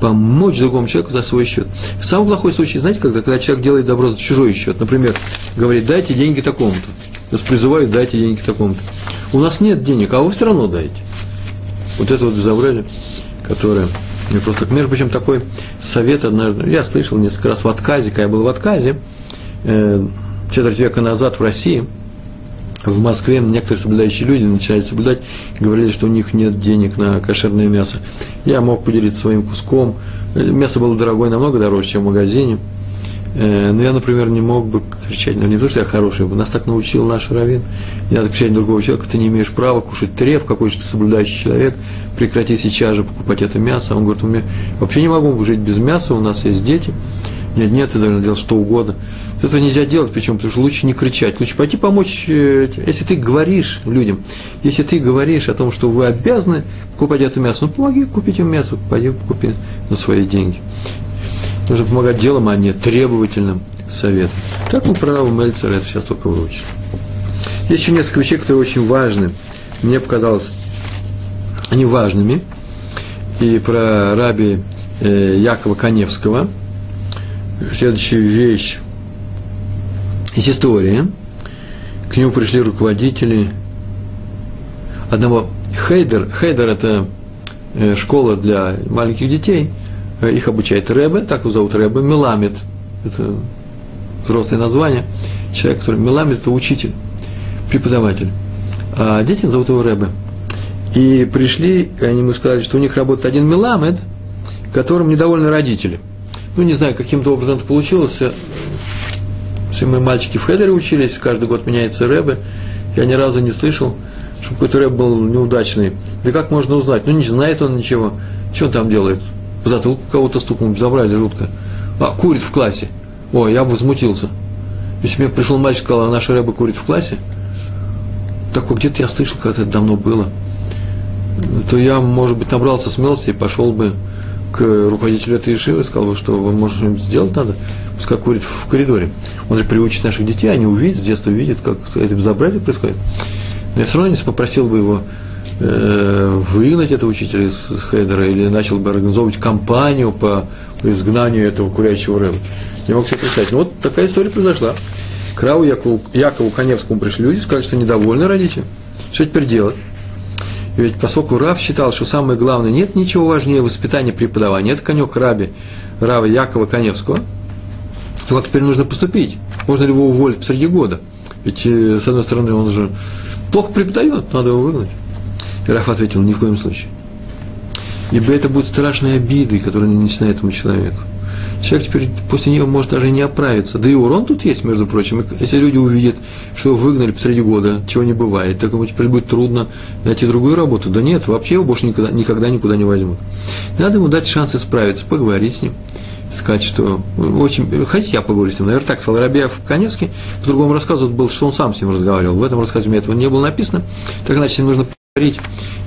Помочь другому человеку за свой счет. Самый плохой случай, знаете, когда, когда человек делает добро за чужой счет. Например, говорит, дайте деньги такому-то нас призывают, дайте деньги такому-то. У нас нет денег, а вы все равно дайте. Вот это вот безобразие, которое мне просто, между прочим, такой совет однажды, я слышал несколько раз в отказе, когда я был в отказе, э, четверть века назад в России, в Москве некоторые соблюдающие люди начали соблюдать, говорили, что у них нет денег на кошерное мясо. Я мог поделиться своим куском. Мясо было дорогое, намного дороже, чем в магазине. Э, но я, например, не мог бы кричать, ну, не то, что я хороший, нас так научил наш раввин, не надо кричать другого человека, ты не имеешь права кушать треф, какой же ты соблюдающий человек, прекрати сейчас же покупать это мясо. Он говорит, у меня вообще не могу жить без мяса, у нас есть дети. Нет, нет, ты должен делать что угодно. Этого нельзя делать, почему? Потому что лучше не кричать, лучше пойти помочь, э, если ты говоришь людям, если ты говоришь о том, что вы обязаны покупать это мясо, ну помоги купить им мясо, пойди купи на свои деньги. Нужно помогать делом, а не требовательным советом. Так мы про Рава Мельцера это сейчас только выучили. Есть еще несколько вещей, которые очень важны. Мне показалось, они важными. И про раби э, Якова Коневского. Следующая вещь. Есть история. К нему пришли руководители одного Хейдер. Хейдер – это э, школа для маленьких детей – Э, их обучает Рэбе, так его зовут Рэбе, Меламед, это взрослое название, человек, который Меламед, это учитель, преподаватель. А дети зовут его Рэбе. И пришли, они ему сказали, что у них работает один Меламед, которым недовольны родители. Ну, не знаю, каким-то образом это получилось. Все мои мальчики в Хедере учились, каждый год меняется Рэбе. Я ни разу не слышал, чтобы какой-то рэб был неудачный. Да как можно узнать? Ну, не знает он ничего. Что он там делает? по затылку кого-то стукнул, безобразие жутко. А, курит в классе. Ой, я бы возмутился. Если мне пришел мальчик, сказал, а наша рыба курит в классе, такое где-то я слышал, как это давно было, то я, может быть, набрался смелости и пошел бы к руководителю этой ишивы, сказал бы, что вы, может, что-нибудь сделать надо, пускай курит в коридоре. Он же приучит наших детей, они увидят, с детства видят, как это безобразие происходит. Но я все равно не попросил бы его Э, выгнать этого учителя из Хейдера или начал бы организовывать кампанию по, по изгнанию этого курящего рыба. Не мог себе представить. Но вот такая история произошла. К Раву Якову, Якову Коневскому пришли люди, сказали, что недовольны родители. Что теперь делать? Ведь поскольку Рав считал, что самое главное, нет ничего важнее воспитания преподавания, это конек Раби, Рава Якова Коневского, то как теперь нужно поступить? Можно ли его уволить посреди года? Ведь, э, с одной стороны, он же плохо преподает, надо его выгнать. И Раф ответил, ни в коем случае. Ибо это будет страшной обидой, которая нанесена этому человеку. Человек теперь после нее может даже не оправиться. Да и урон тут есть, между прочим. Если люди увидят, что выгнали посреди года, чего не бывает, так ему теперь будет трудно найти другую работу. Да нет, вообще его больше никогда, никогда никуда не возьмут. Надо ему дать шанс исправиться, поговорить с ним, сказать, что очень... Хотите, я поговорю с ним? Наверное, так сказал Каневский. В другом рассказе был, что он сам с ним разговаривал. В этом рассказе у меня этого не было написано. Так иначе нужно поговорить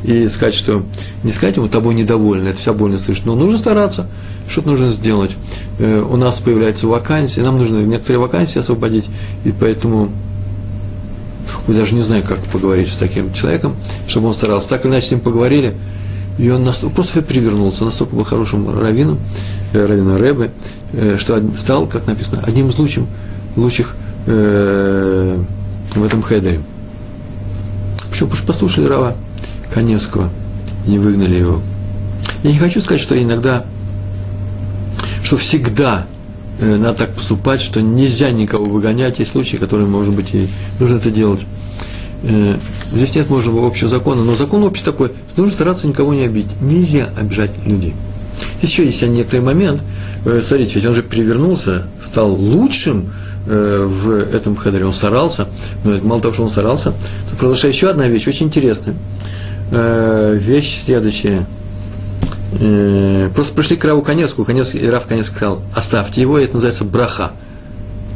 и сказать, что не сказать ему тобой недовольны, это вся больно слышать, но нужно стараться, что-то нужно сделать. Э, у нас появляются вакансии, нам нужно некоторые вакансии освободить, и поэтому я даже не знаю, как поговорить с таким человеком, чтобы он старался. Так или иначе с ним поговорили, и он настолько, просто перевернулся, настолько был хорошим раввином, э, раввином Рэбе, э, что стал, как написано, одним из лучших, лучших э, в этом хедере. Почему? Потому что послушали Рава Коневского и не выгнали его. Я не хочу сказать, что иногда что всегда э, надо так поступать, что нельзя никого выгонять. Есть случаи, которые, может быть, и нужно это делать. Э, здесь нет, быть, общего закона, но закон общий такой, нужно стараться никого не обидеть. Нельзя обижать людей. Еще есть некоторый момент, э, смотрите, ведь он же перевернулся, стал лучшим в этом хедере, он старался, но мало того, что он старался, то произошла еще одна вещь, очень интересная. Вещь следующая – Э, просто пришли к Раву Конецку, Конец, и Рав Конец сказал, оставьте его, это называется браха.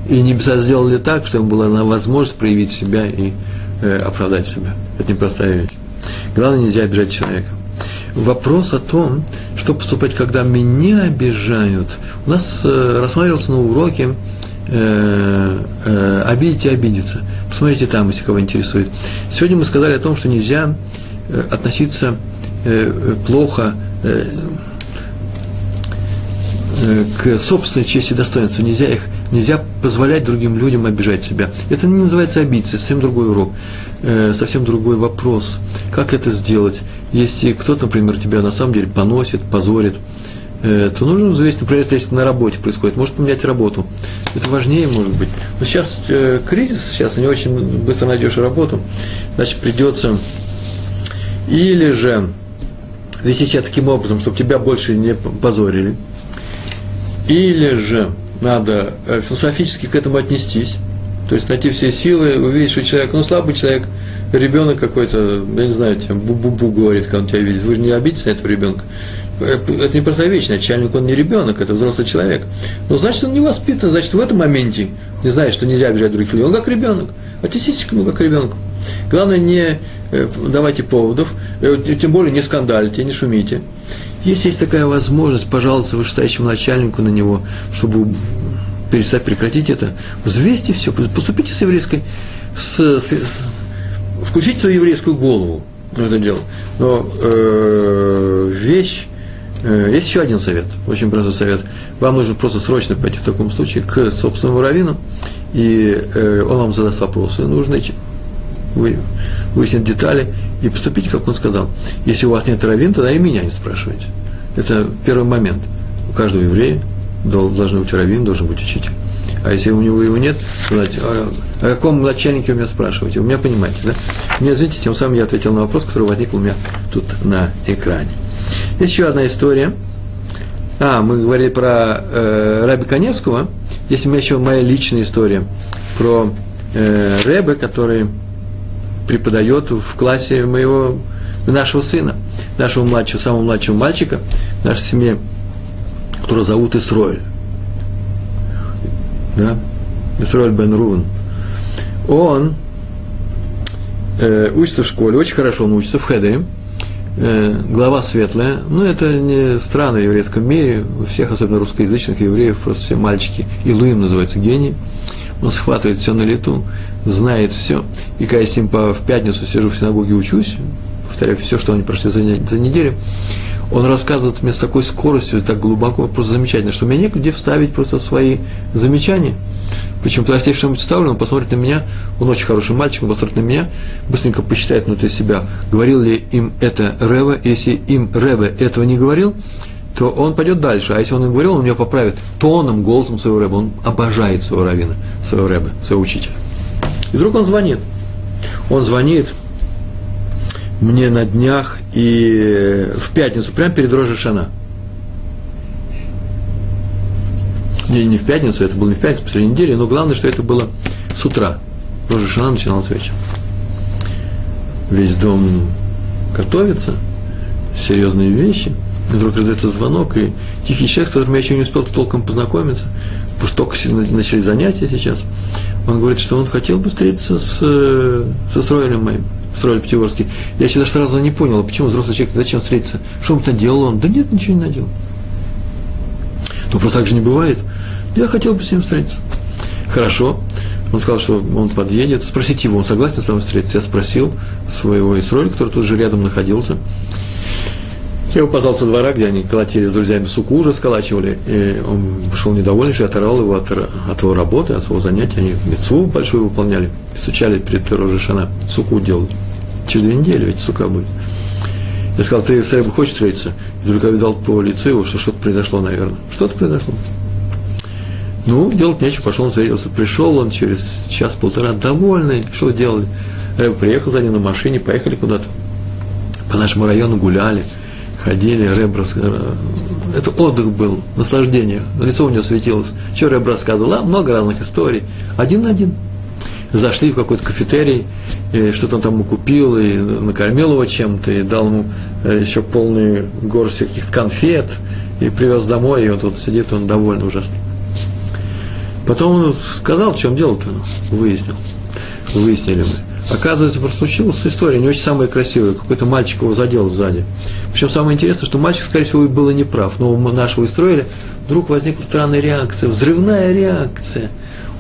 И небеса сделали так, что ему была возможность проявить себя и э, оправдать себя. Это непростая вещь. Главное, нельзя обижать человека. Вопрос о том, что поступать, когда меня обижают. У нас э, рассматривался на уроке э, э, обидеть и обидеться. Посмотрите там, если кого интересует. Сегодня мы сказали о том, что нельзя э, относиться э, плохо Э, э, к собственной чести и достоинству. Нельзя их, нельзя позволять другим людям обижать себя. Это не называется обидеться, совсем другой урок, э, совсем другой вопрос. Как это сделать? Если кто-то, например, тебя на самом деле поносит, позорит, то нужно взвесить, например, если на работе происходит, может поменять работу. Это важнее, может быть. Но сейчас кризис, сейчас не очень быстро найдешь работу, значит, придется или же вести себя таким образом, чтобы тебя больше не позорили. Или же надо э, философически к этому отнестись, то есть найти все силы, увидеть, что человек, ну, слабый человек, ребенок какой-то, я не знаю, тебе бу-бу-бу говорит, когда он тебя видит, вы же не обидитесь на этого ребенка. Э, это не просто вещь, начальник, он не ребенок, это взрослый человек. Но значит, он не воспитан, значит, в этом моменте не знает, что нельзя обижать других людей. Он как ребенок. Отнеситесь к нему как к ребенку. Главное, не Э, давайте поводов, э, тем более не скандальте, не шумите. Если есть такая возможность, пожалуйста, вышестоящему начальнику на него, чтобы перестать прекратить это, взвесьте все, поступите с еврейской, с, с, с, включите свою еврейскую голову в это дело. Но э, вещь, э, есть еще один совет, очень простой совет. Вам нужно просто срочно пойти в таком случае к собственному раввину, и э, он вам задаст вопросы. Нужно вы, выяснить детали и поступить, как он сказал. Если у вас нет раввин, тогда и меня не спрашивайте. Это первый момент. У каждого еврея должен быть раввин, должен быть учитель. А если у него его нет, знаете, о, о каком начальнике вы меня спрашиваете? Вы меня понимаете, да? Мне, извините, тем самым я ответил на вопрос, который возник у меня тут на экране. Есть еще одна история. А, мы говорили про э, Раби Коневского. Есть у меня еще моя личная история про э, Рэбе, который преподает в классе моего, нашего сына, нашего младшего, самого младшего мальчика в нашей семье, которого зовут Исроэль. Да? Исроэль бен Рувен. Он э, учится в школе, очень хорошо он учится в Хедере, э, глава светлая, ну, это не странно в еврейском мире, у всех, особенно русскоязычных евреев, просто все мальчики, Илуим называется гений, он схватывает все на лету, знает все. И когда я с ним по, в пятницу сижу в синагоге учусь, повторяю все, что они прошли за, за неделю, он рассказывает мне с такой скоростью, так глубоко, просто замечательно, что у меня негде вставить просто свои замечания. Причем, когда я что-нибудь вставлю, он посмотрит на меня, он очень хороший мальчик, он посмотрит на меня, быстренько посчитает внутри себя, говорил ли им это Рева, если им Реве этого не говорил, то он пойдет дальше. А если он им говорил, он меня поправит тоном, голосом своего рэба. Он обожает своего равина, своего рэба, своего учителя. И вдруг он звонит. Он звонит мне на днях и в пятницу, прямо перед Рожешана. Не, не в пятницу, это было не в пятницу, посреди недели, но главное, что это было с утра. Рожешана начиналась вечером. Весь дом готовится, серьезные вещи. Вдруг раздается звонок, и тихий человек, с которым я еще не успел толком познакомиться, потому что только начали занятия сейчас, он говорит, что он хотел бы встретиться с, со Сроилем моим, Сроиль Пятигорский. Я всегда сразу не понял, почему взрослый человек, зачем встретиться? Что он наделал он? Да нет, ничего не наделал. Ну, просто так же не бывает. Я хотел бы с ним встретиться. Хорошо. Он сказал, что он подъедет. Спросите его, он согласен с вами встретиться? Я спросил своего Исроля, который тут же рядом находился. Я его со двора, где они колотили с друзьями суку, уже сколачивали. И он вышел недовольный, что я оторвал его от, от его работы, от своего занятия. Они мецву большую выполняли, стучали перед Рожешана, суку делают. Через две недели ведь сука будет. Я сказал, ты с Рэбом хочешь встретиться? И вдруг я видал по лицу его, что что-то произошло, наверное. Что-то произошло. Ну, делать нечего, пошел он встретился. Пришел он через час-полтора, довольный, что делать? Рэб приехал за ним на машине, поехали куда-то. По нашему району гуляли ходили, Рэб рассказывал. Это отдых был, наслаждение. Лицо у него светилось. Что Рэб рассказывал? А, много разных историй. Один на один. Зашли в какой-то кафетерий, и что-то он там купил, и накормил его чем-то, и дал ему э, еще полную горсть каких-то конфет, и привез домой, и он тут сидит, он довольно ужасно. Потом он сказал, в чем дело-то, выяснил. Выяснили мы. Оказывается, просто случилась история, не очень самая красивая. Какой-то мальчик его задел сзади. Причем самое интересное, что мальчик, скорее всего, и был и неправ. Но мы нашего и строили. Вдруг возникла странная реакция, взрывная реакция.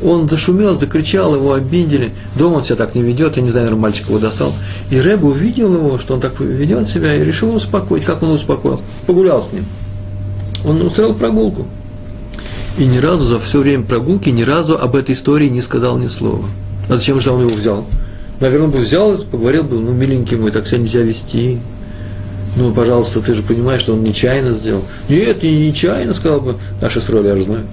Он зашумел, закричал, его обидели. Дома он себя так не ведет, я не знаю, наверное, мальчик его достал. И Рэб увидел его, что он так ведет себя, и решил успокоить. Как он успокоил? Погулял с ним. Он устроил прогулку. И ни разу за все время прогулки, ни разу об этой истории не сказал ни слова. А зачем же он его взял? Наверное, он бы взял, поговорил бы, ну, миленький мой, так себя нельзя вести. Ну, пожалуйста, ты же понимаешь, что он нечаянно сделал. Нет, не нечаянно, сказал бы, наши строили, я же знаю.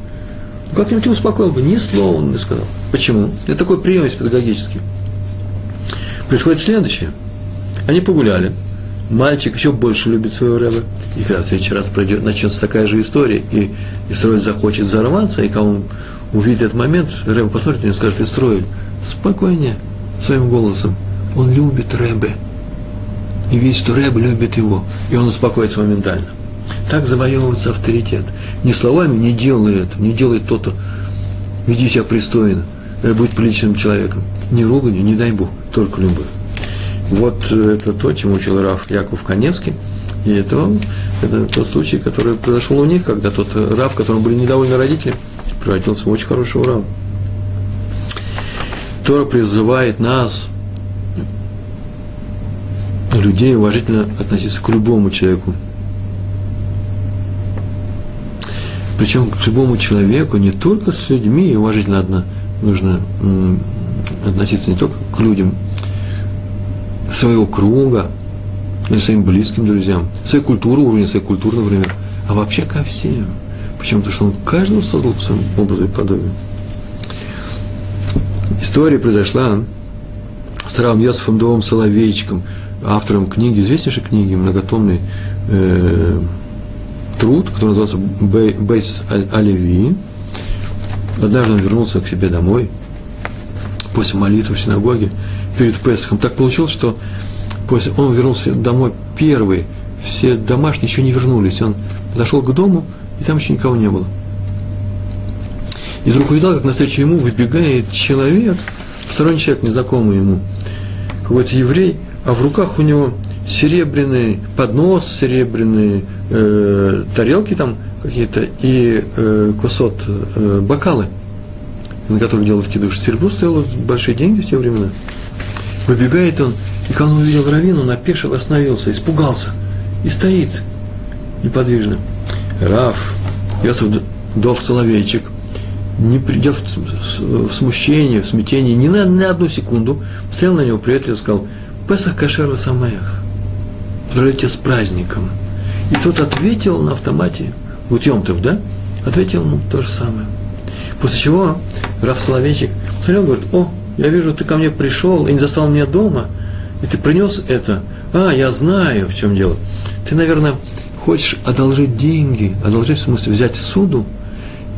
Ну, как-нибудь успокоил бы, ни слова он не сказал. Почему? Это такой прием есть педагогический. Происходит следующее. Они погуляли, мальчик еще больше любит своего рэба, и когда в следующий раз пройдет, начнется такая же история, и Исроиль захочет взорваться, и он увидит этот момент, рэба посмотрит и скажет, Исроиль, спокойнее, своим голосом. Он любит Рэбе. И видит, что Рэбе любит его. И он успокоится моментально. Так завоевывается авторитет. Не словами, не делай это, не делай то-то. Веди себя пристойно. Э, будь приличным человеком. Не руганью, не дай Бог, только любовь. Вот э, это то, чему учил Раф Яков Коневский. И это, это тот случай, который произошел у них, когда тот Раф, которому были недовольны родители, превратился в очень хорошего Рава. Тора призывает нас, людей, уважительно относиться к любому человеку. Причем к любому человеку, не только с людьми, уважительно одно, нужно относиться не только к людям своего круга, или своим близким друзьям, своей культуры, уровня своей культуры, например, а вообще ко всем. Почему? Потому что он каждого создал по своему образу и подобию. История произошла с Равом Йосифом Довым Соловейчиком, автором книги, известнейшей книги, многотомный э, труд, который называется Бейс Алеви. Однажды он вернулся к себе домой после молитвы в синагоге перед Песохом. Так получилось, что после, он вернулся домой первый, все домашние еще не вернулись. Он подошел к дому, и там еще никого не было. И вдруг увидал, как навстречу ему выбегает человек, сторонний человек, незнакомый ему, какой-то еврей, а в руках у него серебряный поднос, серебряные э, тарелки там какие-то и э, кусот, э, бокалы, на которых делают кидуш. Серебро стоило большие деньги в те времена. Выбегает он, и когда он увидел Равину, он опешил, остановился, испугался и стоит неподвижно. Раф, Йосиф Дов Соловейчик, не придя в смущение, в смятение, ни на, ни на одну секунду, посмотрел на него приятель и сказал, Песах Кашера Самаях, поздравляю тебя с праздником. И тот ответил на автомате, вот Йомтов, да? Ответил ему то же самое. После чего Раф Соловейчик посмотрел, говорит, о, я вижу, ты ко мне пришел и не застал меня дома, и ты принес это. А, я знаю, в чем дело. Ты, наверное, хочешь одолжить деньги, одолжить, в смысле, взять суду,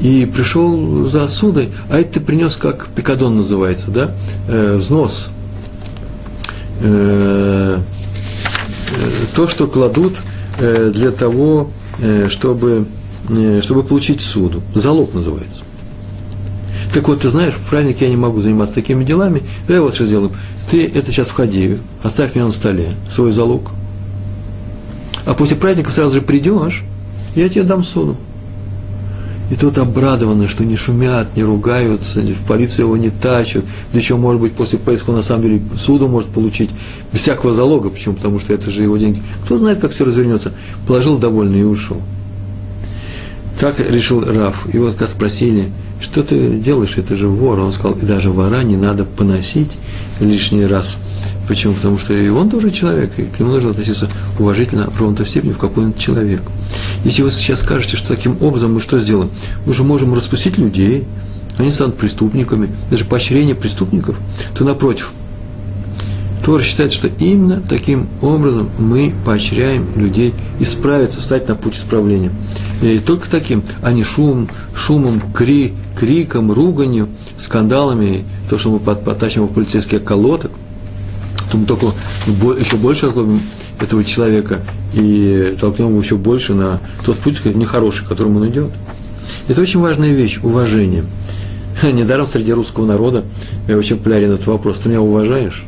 и пришел за судой, а это ты принес, как пикадон называется, да, э, взнос. Э, э, то, что кладут э, для того, э, чтобы, чтобы получить суду. Залог называется. Так вот, ты знаешь, в праздник я не могу заниматься такими делами, давай вот что сделаем. Ты это сейчас входи, оставь меня на столе, свой залог. А после праздника сразу же придешь, я тебе дам суду. И тот обрадованный, что не шумят, не ругаются, в полицию его не тачат, да еще, может быть, после поиска на самом деле суду может получить, без всякого залога, почему? Потому что это же его деньги. Кто знает, как все развернется. Положил довольный и ушел. Так решил Раф. Его как спросили, что ты делаешь, это же вор. Он сказал, и даже вора не надо поносить лишний раз. Почему? Потому что и он тоже человек, и к нему нужно относиться уважительно, ровно той степени, в какой он человек. Если вы сейчас скажете, что таким образом мы что сделаем? Мы же можем распустить людей, они станут преступниками, даже поощрение преступников, то напротив, Тор считает, что именно таким образом мы поощряем людей исправиться, встать на путь исправления. И только таким, а не шум, шумом, кри, криком, руганью, скандалами, то, что мы потащим в полицейские колодок, то мы только еще больше озлобим этого человека и толкнем его еще больше на тот путь нехороший, которым он идет. Это очень важная вещь – уважение. Недаром среди русского народа очень популярен этот вопрос. Ты меня уважаешь?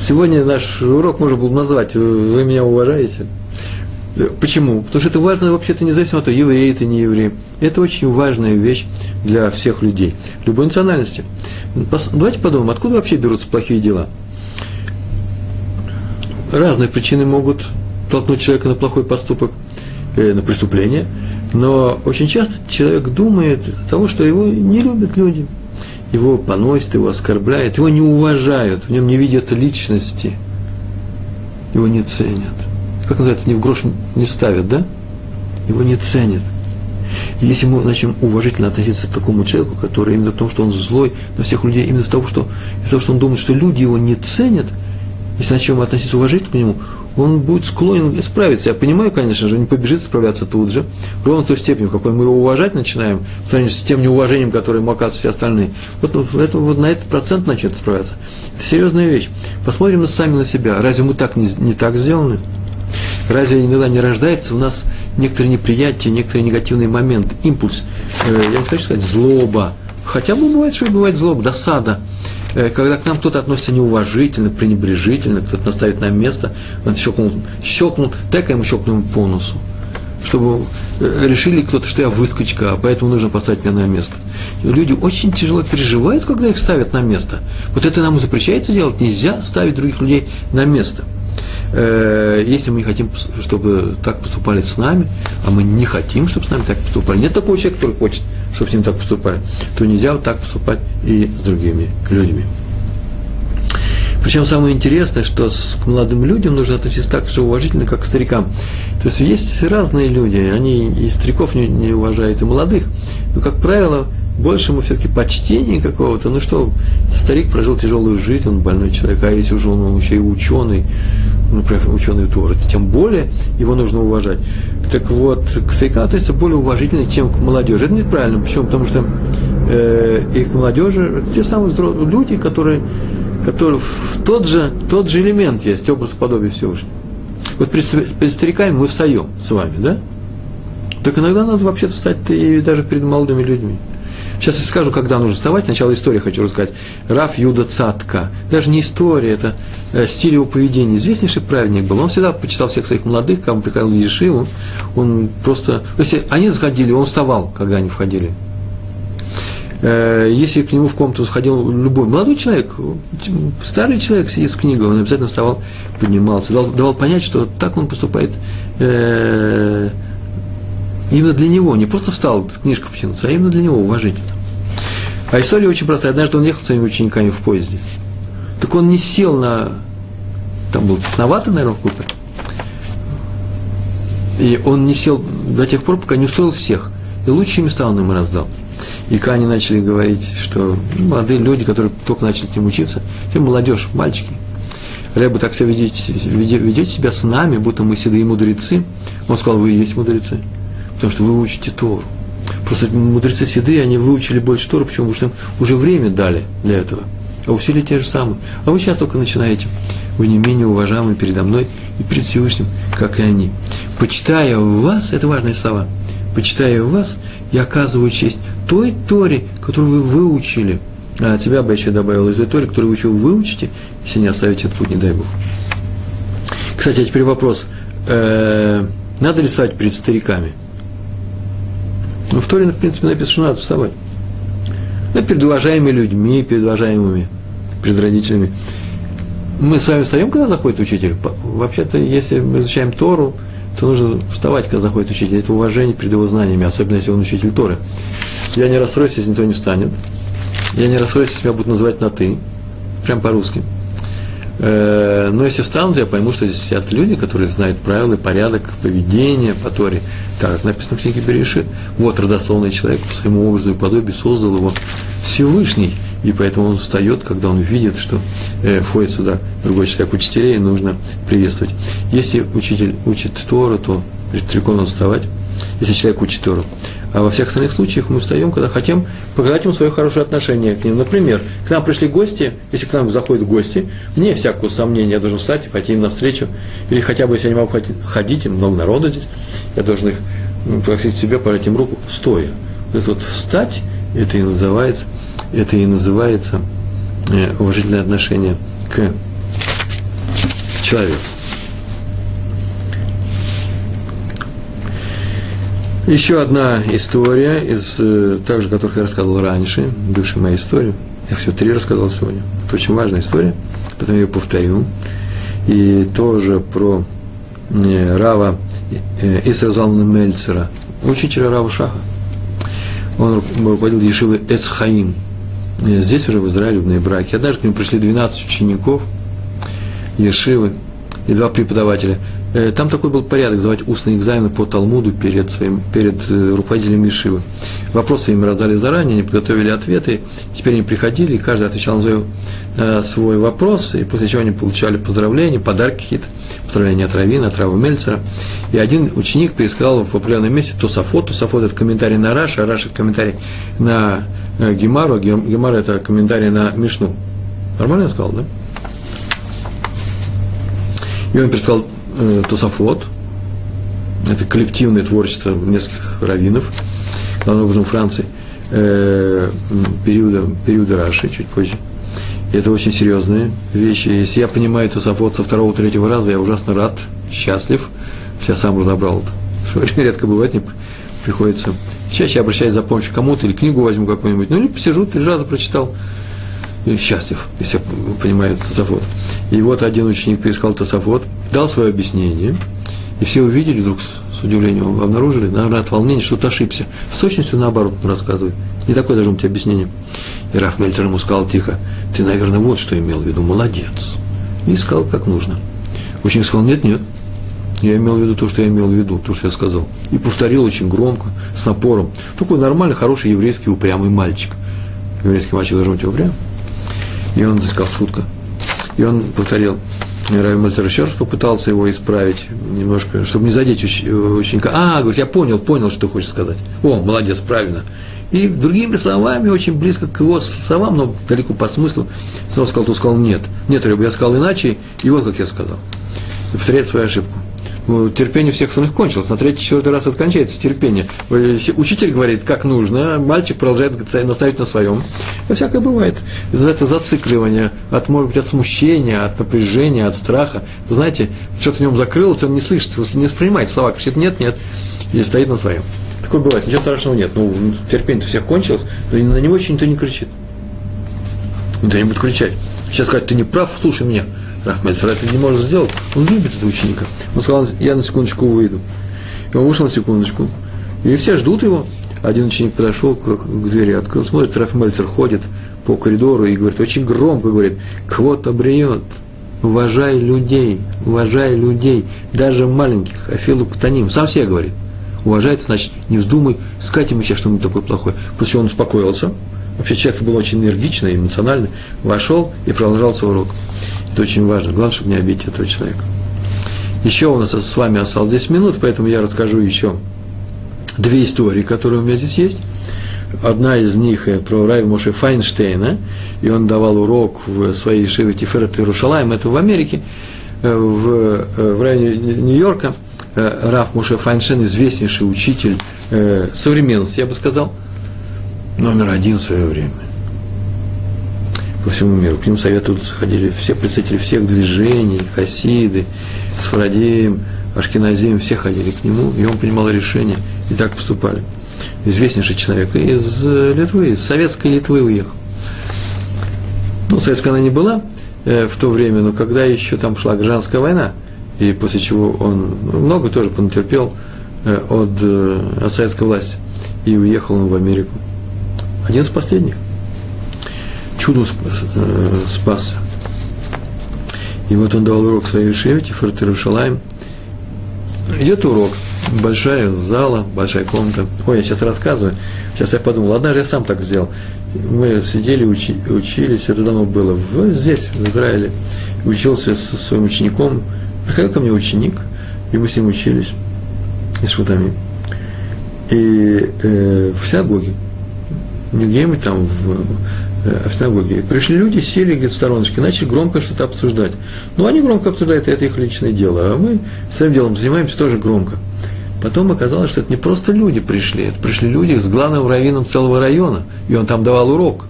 Сегодня наш урок можно было назвать «Вы меня уважаете?» Почему? Потому что это важно вообще-то независимо от того, еврей ты, не еврей. Это очень важная вещь для всех людей, любой национальности. Давайте подумаем, откуда вообще берутся плохие дела? Разные причины могут толкнуть человека на плохой поступок, э, на преступление, но очень часто человек думает того, что его не любят люди – его поносят, его оскорбляют, его не уважают, в нем не видят личности, его не ценят. Как называется, ни в грош не ставят, да? Его не ценят. И если мы начнем уважительно относиться к такому человеку, который именно потому, что он злой на всех людей, именно из-за того, что, из того, что он думает, что люди его не ценят, если начнем относиться уважительно к нему, он будет склонен исправиться. Я понимаю, конечно же, не побежит справляться тут же, ровно той степени, в какой мы его уважать начинаем, в сравнении с тем неуважением, которое ему оказываются все остальные. Вот, ну, это, вот на этот процент начнет справляться. Это серьезная вещь. Посмотрим мы сами на себя. Разве мы так не, не так сделаны? Разве иногда не рождается у нас некоторые неприятия, некоторый негативный момент, импульс, э, я не хочу сказать злоба, хотя бы бывает, что и бывает злоба, досада – когда к нам кто-то относится неуважительно, пренебрежительно, кто-то наставит нам место, он щелкнул, щелкнул, дай-ка ему щелкнем по носу. Чтобы э, решили кто-то, что я выскочка, а поэтому нужно поставить меня на место. И люди очень тяжело переживают, когда их ставят на место. Вот это нам запрещается делать, нельзя ставить других людей на место. Э, если мы не хотим, чтобы так поступали с нами, а мы не хотим, чтобы с нами так поступали, нет такого человека, который хочет – чтобы с ним так поступали, то нельзя вот так поступать и с другими людьми. Причем самое интересное, что к молодым людям нужно относиться так же уважительно, как к старикам. То есть есть разные люди, они и стариков не, не уважают, и молодых. Но, как правило, больше ему все-таки почтения какого-то. Ну что, старик прожил тяжелую жизнь, он больной человек, а если уже он еще и ученый, например, ученый Торы, тем более его нужно уважать. Так вот, к старикам относятся более уважительно, чем к молодежи. Это неправильно. Почему? Потому что э, и молодежи те самые взрослые люди, которые, которые в тот же, тот же элемент есть, образ подобия Всевышнего. Вот перед, перед стариками мы встаем с вами, да? Так иногда надо вообще-то встать и даже перед молодыми людьми. Сейчас я скажу, когда нужно вставать. Сначала историю хочу рассказать. Раф Юда Цатка. Даже не история, это э, стиль его поведения. Известнейший праведник был. Он всегда почитал всех своих молодых, кому приходил в Ешиву. Он просто... Если они заходили, он вставал, когда они входили. Э, если к нему в комнату заходил любой молодой человек, старый человек сидит с книгой, он обязательно вставал, поднимался, дал, давал понять, что так он поступает э, Именно для него, не просто встал, книжка потянуться, а именно для него уважительно. А история очень простая. Однажды он ехал с своими учениками в поезде. Так он не сел на... Там был тесновато, наверное, в купе. И он не сел до тех пор, пока не устроил всех. И лучшие места он им раздал. И когда они начали говорить, что молодые люди, которые только начали этим учиться, тем молодежь, мальчики, Рэбе так себя ведете, ведете себя с нами, будто мы седые мудрецы. Он сказал, вы и есть мудрецы, потому что вы учите Тору. Просто мудрецы седые, они выучили больше Тору, почему? Потому что им уже время дали для этого. А усилия те же самые. А вы сейчас только начинаете. Вы не менее уважаемы передо мной и перед Всевышним, как и они. Почитая вас, это важные слова, почитая вас, я оказываю честь той Торе, которую вы выучили. А от тебя бы еще добавил из той Торе, которую вы еще выучите, если не оставите этот путь, не дай Бог. Кстати, а теперь вопрос. Э, надо ли вставать перед стариками? Ну, в Торе, в принципе, написано, что надо вставать. Ну, перед уважаемыми людьми, перед уважаемыми, перед родителями. Мы с вами встаем, когда заходит учитель. Вообще-то, если мы изучаем Тору, то нужно вставать, когда заходит учитель. Это уважение перед его знаниями, особенно если он учитель Торы. Я не расстроюсь, если никто не встанет. Я не расстроюсь, если меня будут называть на «ты», прям по-русски. Э, но если встанут, я пойму, что здесь сидят люди, которые знают правила, порядок поведения по Торе, так как написано в книге Берешит. Вот родословный человек по своему образу и подобию создал его Всевышний, и поэтому он встает, когда он видит, что э, входит сюда другой человек, учителей нужно приветствовать. Если учитель учит Тору, то перед стариком надо вставать, если человек учит Тору. А во всех остальных случаях мы встаем, когда хотим показать ему свое хорошее отношение к ним. Например, к нам пришли гости, если к нам заходят гости, вне всякого сомнения, я должен встать и пойти им навстречу. Или хотя бы, если я не могу ходить, много народа здесь, я должен их просить себе, подать им руку, стоя. Вот это вот встать, это и называется, это и называется э, уважительное отношение к человеку. Еще одна история из э, так же, которых я рассказывал раньше, бывшая моя история. Я все три рассказал сегодня. Это очень важная история, потом я ее повторю. И тоже про э, Рава э, Исразална Мельцера, учителя Рава Шаха. Он руководил Ешивой Эцхаим. Здесь уже в Израиле, в Нейбраке. Однажды к нему пришли 12 учеников Ешивы и два преподавателя – там такой был порядок, сдавать устные экзамены по Талмуду перед, своим, перед э, руководителем Ешивы. Вопросы им раздали заранее, они подготовили ответы, теперь они приходили, и каждый отвечал на свой, на свой вопрос, и после чего они получали поздравления, подарки какие-то, поздравления от Равина, от Рава Мельцера. И один ученик пересказал в определенном месте Тософот, Тософот – это комментарий на Раш, а Раш – это комментарий на э, Гемару, Гемар – это комментарий на Мишну. Нормально я сказал, да? И он пересказал э, Тософот, это коллективное творчество нескольких раввинов, главным образом Франции, э, периода, периода Раши, чуть позже. И это очень серьезные вещи. Если я понимаю Тософот со второго, третьего раза, я ужасно рад, счастлив, я сам разобрал это. Что редко бывает, не приходится. Чаще обращаюсь за помощью кому-то, или книгу возьму какую-нибудь, ну или посижу, три раза прочитал, счастлив, если я понимаю Тософот. И вот один ученик перескал Тософот, дал свое объяснение, и все увидели вдруг с удивлением, обнаружили, наверное, от волнения, что-то ошибся. С точностью наоборот он рассказывает. Не такое должно быть объяснение. И Раф Мельцер ему сказал тихо, ты, наверное, вот что имел в виду, молодец. И сказал, как нужно. Ученик сказал, нет, нет, я имел в виду то, что я имел в виду, то, что я сказал. И повторил очень громко, с напором. Такой нормальный, хороший еврейский упрямый мальчик. Еврейский мальчик должен быть упрям. И он сказал, шутка. И он повторил, Рави Мальцер еще раз попытался его исправить немножко, чтобы не задеть ученика. А, говорит, я понял, понял, что ты хочешь сказать. О, молодец, правильно. И другими словами, очень близко к его словам, но далеко по смыслу, снова сказал, то сказал нет. Нет, Рыба, я сказал иначе, и вот как я сказал. Повторяет свою ошибку. Ну, терпение всех остальных кончилось. На третий, четвертый раз это кончается терпение. Учитель говорит, как нужно, а мальчик продолжает наставить на своем. И всякое бывает. Это зацикливание, от, может быть, от смущения, от напряжения, от страха. Вы знаете, что-то в нем закрылось, он не слышит, не воспринимает слова, кричит нет, нет, и стоит на своем. Такое бывает, ничего страшного нет. Ну, терпение всех кончилось, но на него еще никто не кричит. Никто не будет кричать. Сейчас сказать, ты не прав, слушай меня. Раф Мельцер это не может сделать. Он любит этого ученика. Он сказал, я на секундочку выйду. И он вышел на секундочку. И все ждут его. Один ученик подошел к, к двери, открыл, смотрит, Раф Мельцер ходит по коридору и говорит, очень громко говорит, квот обреет, уважай людей, уважай людей, даже маленьких, Афилу Ктаним, сам себе говорит. Уважай, это значит, не вздумай сказать ему сейчас что-нибудь такое плохое. После он успокоился, вообще человек был очень энергичный, эмоциональный, вошел и продолжал свой урок Это очень важно. Главное, чтобы не обидеть этого человека. Еще у нас с вами осталось 10 минут, поэтому я расскажу еще две истории, которые у меня здесь есть. Одна из них э, про Райва Моше Файнштейна, и он давал урок в своей Шиве Тиферет Иерушалаем, это в Америке, э, в, э, в районе Нью-Йорка. Раф Моше Файнштейн, известнейший учитель современности, я бы сказал, номер один в свое время по всему миру. К ним советоваться ходили все представители всех движений, хасиды, Сфарадеем, Ашкеназеем, все ходили к нему, и он принимал решения, и так поступали известнейший человек, из э, Литвы, из советской Литвы уехал. Ну, советская она не была э, в то время, но когда еще там шла гражданская война, и после чего он ну, много тоже понатерпел э, от, э, от советской власти, и уехал он в Америку. Один из последних. Чудом э, спасся. И вот он давал урок своей Шевите, Фортер Шалайм. Идет урок – большая зала, большая комната. Ой, я сейчас рассказываю. Сейчас я подумал, однажды я сам так сделал. Мы сидели, учи, учились, это давно было, в, здесь, в Израиле. Учился со своим учеником. Приходил ко мне ученик, и мы с ним учились из Шутами. И э, в синагоге, не где-нибудь там в, в синагоге. Пришли люди, сели где-то в стороночке, начали громко что-то обсуждать. Ну, они громко обсуждают, это их личное дело, а мы своим делом занимаемся тоже громко. Потом оказалось, что это не просто люди пришли, это пришли люди с главным раввином целого района, и он там давал урок.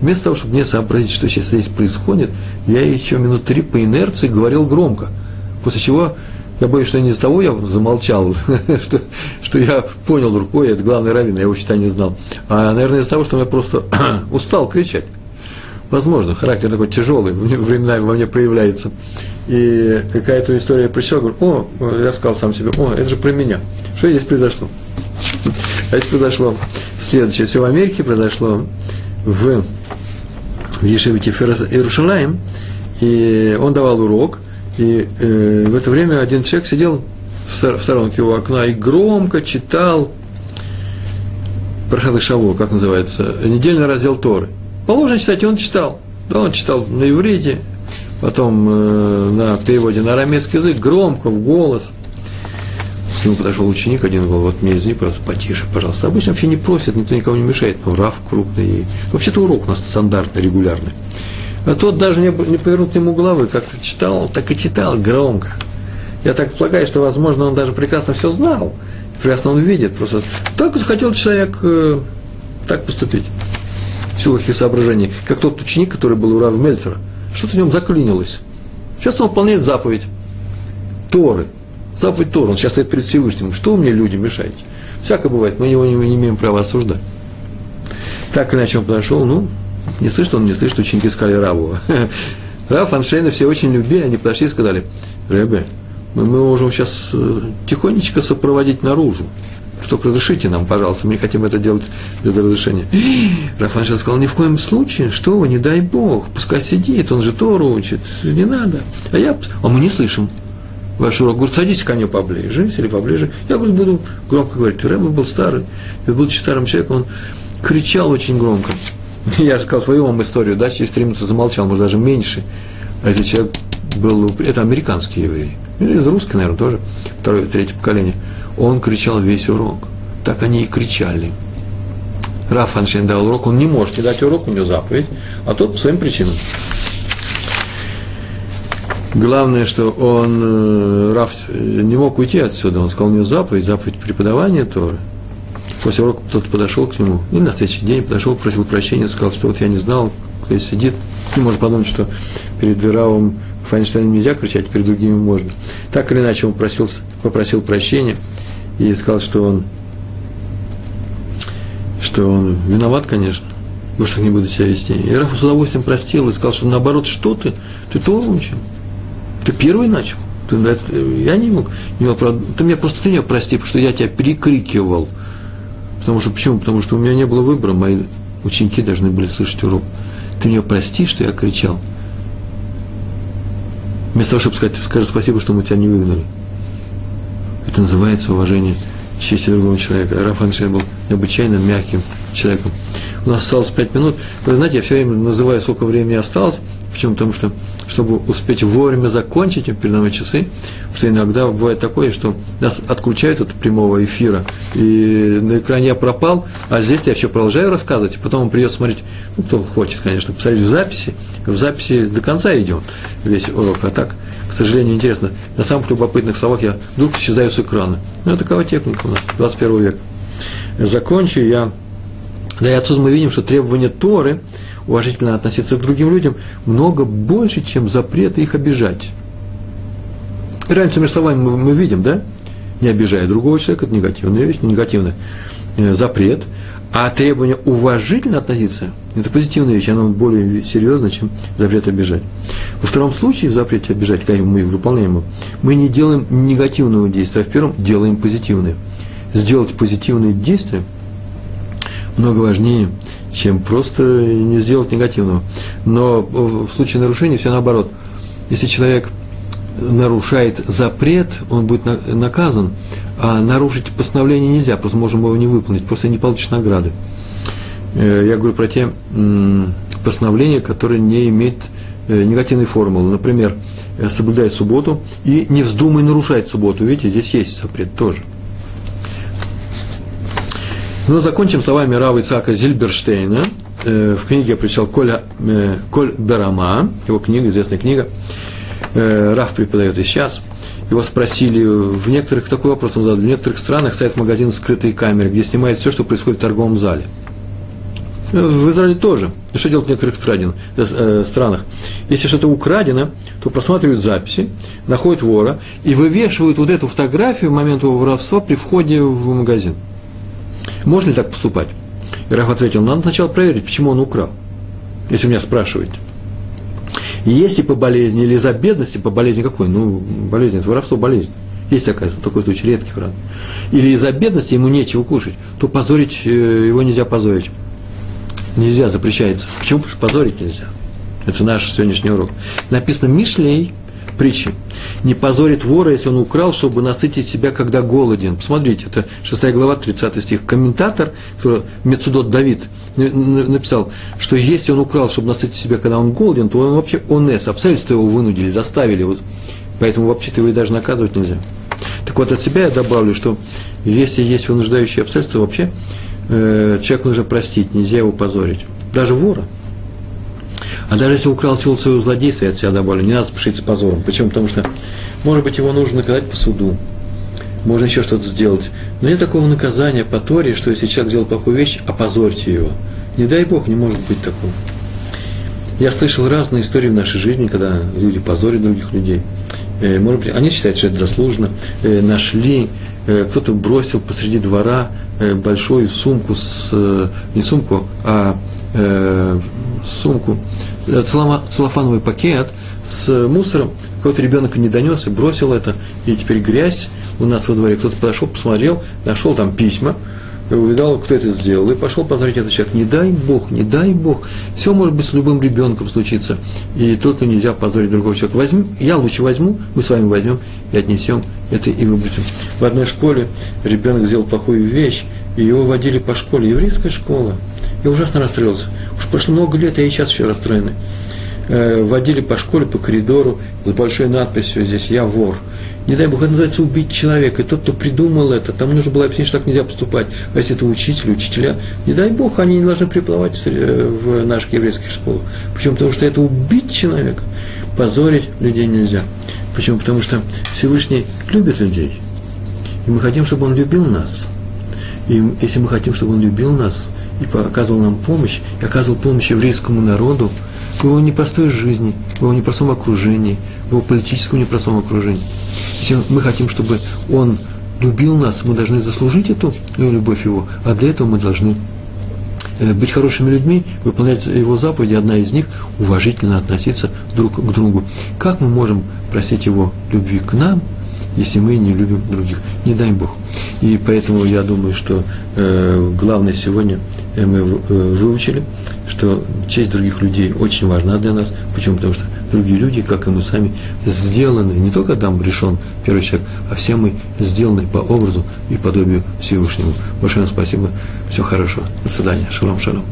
Вместо того, чтобы мне сообразить, что сейчас здесь происходит, я еще минут три по инерции говорил громко. После чего, я боюсь, что не из-за того я замолчал, что, что я понял рукой, это главный раввин, я его считай не знал. А, наверное, из-за того, что я просто устал кричать. Возможно, характер такой тяжелый, временами во мне проявляется. И какая-то история прочитал, говорю, о, я сказал сам себе, о, это же про меня. Что здесь произошло? А здесь произошло следующее. Все в Америке произошло в, в Ешеве Иерушалаем, и он давал урок, и э, в это время один человек сидел в сторонке у окна и громко читал Прохады Шаво, как называется, недельный раздел Торы. Положено читать, и он читал. Да, он читал на иврите, потом э, на переводе на арамейский язык, громко, в голос. К нему подошел ученик, один говорил, вот мне извини, просто потише, пожалуйста. Обычно вообще не просят, никто никого не мешает, но Раф крупный. Вообще-то урок у нас стандартный, регулярный. А тот даже не, не повернул к нему головы, как читал, так и читал громко. Я так полагаю, что, возможно, он даже прекрасно все знал, прекрасно он видит, просто так захотел человек э, так поступить. В силах и соображений, как тот ученик, который был у Рава Мельцера – что-то в нем заклинилось. Сейчас он выполняет заповедь Торы. Заповедь Торы. Он сейчас стоит перед Всевышним. Что вы мне, люди, мешаете? Всякое бывает, мы его не, не имеем права осуждать. Так иначе он подошел, ну, не слышит он, не слышит, ученики сказали Раву. Рав Аншейна все очень любили, они подошли и сказали, Ребе, мы, мы можем сейчас э, тихонечко сопроводить наружу. Только разрешите нам, пожалуйста, мы не хотим это делать без разрешения. Рафаншин сказал, ни в коем случае, что вы, не дай Бог, пускай сидит, он же Тору учит, не надо. А я, а мы не слышим. Ваш урок говорит, садись ко мне поближе, или поближе. Я, говорю, буду громко говорить. Рэм был старый, будучи старым человеком, он кричал очень громко. Я сказал свою вам историю, да, через три минуты замолчал, может, даже меньше. Этот человек был, это американский еврей, из русской, наверное, тоже, второе, третье поколение – он кричал весь урок. Так они и кричали. Раф Аншин дал урок, он не может не дать урок, у него заповедь, а тот по своим причинам. Главное, что он, э, Раф, не мог уйти отсюда, он сказал, у него заповедь, заповедь преподавания Торы. После урока кто-то подошел к нему, и на следующий день подошел, просил прощения, сказал, что вот я не знал, кто здесь сидит. И можно подумать, что перед Равом Файнштейном нельзя кричать, перед другими можно. Так или иначе он просил, попросил прощения – и сказал, что он, что он виноват, конечно, больше так не буду себя вести. И Раф с удовольствием простил и сказал, что наоборот, что ты, ты тоже учил, ты первый начал. Ты, я не мог, не мог, ты меня просто ты меня прости, потому что я тебя перекрикивал. Потому что почему? Потому что у меня не было выбора, мои ученики должны были слышать урок. Ты меня прости, что я кричал. Вместо того, чтобы сказать, скажи спасибо, что мы тебя не выгнали. Это называется уважение чести другого человека. Раф Аншейн был необычайно мягким человеком. У нас осталось пять минут. Вы знаете, я все время называю, сколько времени осталось. Почему? Потому что, чтобы успеть вовремя закончить передавать часы, что иногда бывает такое, что нас отключают от прямого эфира, и на экране я пропал, а здесь я еще продолжаю рассказывать, и потом он придет смотреть, ну, кто хочет, конечно, посмотреть в записи, в записи до конца идет весь урок, а так, к сожалению, интересно, на самых любопытных словах я вдруг исчезаю с экрана. Ну, такова техника у нас, 21 век. Закончу я, да и отсюда мы видим, что требования Торы – уважительно относиться к другим людям много больше, чем запреты их обижать. Разницу между словами мы, мы видим, да? Не обижая другого человека, это негативная вещь, негативный э, запрет. А требование уважительно относиться – это позитивная вещь, она более серьезна, чем запрет обижать. Во втором случае, в запрете обижать, когда мы выполняем его, мы не делаем негативного действия, а в первом делаем позитивное. Сделать позитивные действия много важнее, чем просто не сделать негативного. Но в случае нарушения все наоборот. Если человек нарушает запрет, он будет наказан, а нарушить постановление нельзя, просто можем его не выполнить, просто не получишь награды. Э, я говорю про те постановления, которые не имеют э, негативной формулы. Например, соблюдай субботу и не вздумай нарушать субботу. Видите, здесь есть запрет тоже – ну, закончим словами Рава Ицака Зильберштейна. Э, в книге я прочитал Коля, э, Коль Берама, его книга, известная книга. Э, Раф преподает и сейчас. Его спросили, в некоторых, такой вопрос он задал, в некоторых странах стоят магазины скрытые камеры, где снимают все, что происходит в торговом зале. В Израиле тоже. Что делать в некоторых странах? странах? Если что-то украдено, то просматривают записи, находят вора и вывешивают вот эту фотографию в момент его воровства при входе в магазин. Можно ли так поступать? И Раф ответил, надо сначала проверить, почему он украл, если меня спрашиваете. Если по болезни или за бедности, по болезни какой? Ну, болезнь, это воровство, болезнь. Есть такая, такой случай, редкий, правда. Или из-за бедности ему нечего кушать, то позорить э, его нельзя позорить. Нельзя, запрещается. Почему? Потому что позорить нельзя. Это наш сегодняшний урок. Написано Мишлей, притчи. Не позорит вора, если он украл, чтобы насытить себя, когда голоден. Посмотрите, это 6 глава, 30 стих. Комментатор, который Мецудот Давид написал, что если он украл, чтобы насытить себя, когда он голоден, то он вообще онес, обстоятельства его вынудили, заставили. Вот. Поэтому вообще-то его и даже наказывать нельзя. Так вот, от себя я добавлю, что если есть вынуждающие обстоятельства, вообще э, человеку нужно простить, нельзя его позорить. Даже вора – а даже если украл силу своего злодейства, я от себя добавлю, не надо спешить с позором. Почему? Потому что, может быть, его нужно наказать по суду, можно еще что-то сделать. Но нет такого наказания по Торе, что если человек сделал плохую вещь, опозорьте его. Не дай Бог, не может быть такого. Я слышал разные истории в нашей жизни, когда люди позорят других людей. Э, может быть, они считают, что это заслуженно. Э, нашли, э, кто-то бросил посреди двора большую сумку с, не сумку, а сумку целлофановый пакет с мусором, какой-то ребенок не донес и бросил это, и теперь грязь у нас во дворе. Кто-то подошел, посмотрел, нашел там письма, увидал, кто это сделал, и пошел позорить этот человек. Не дай Бог, не дай Бог. Все может быть с любым ребенком случиться, и только нельзя позорить другого человека. Возьми, я лучше возьму, мы с вами возьмем и отнесем это и выбросим. В одной школе ребенок сделал плохую вещь, и его водили по школе, еврейская школа. Я ужасно расстроился. Прошло много лет, а и сейчас еще расстроенный. Э, водили по школе, по коридору с большой надписью здесь «Я вор». Не дай Бог, это называется убить человека. И тот, кто придумал это, там нужно было объяснить, что так нельзя поступать. А если это учитель, учителя, не дай Бог, они не должны преподавать в наших еврейских школах. Почему? Потому что это убить человека. Позорить людей нельзя. Почему? Потому что Всевышний любит людей. И мы хотим, чтобы он любил нас. И если мы хотим, чтобы он любил нас, и оказывал нам помощь, и оказывал помощь еврейскому народу в его непростой жизни, в его непростом окружении, в его политическом непростом окружении. Если мы хотим, чтобы он любил нас, мы должны заслужить эту любовь его, а для этого мы должны э, быть хорошими людьми, выполнять его заповеди, одна из них – уважительно относиться друг к другу. Как мы можем просить его любви к нам, если мы не любим других? Не дай Бог. И поэтому я думаю, что э, главное сегодня – Э, мы э, выучили, что честь других людей очень важна для нас. Почему? Потому что другие люди, как и мы сами, сделаны, не только там решен первый человек, а все мы сделаны по образу и подобию Всевышнему. Большое вам спасибо, всего хорошего, до свидания, шалом, шалом.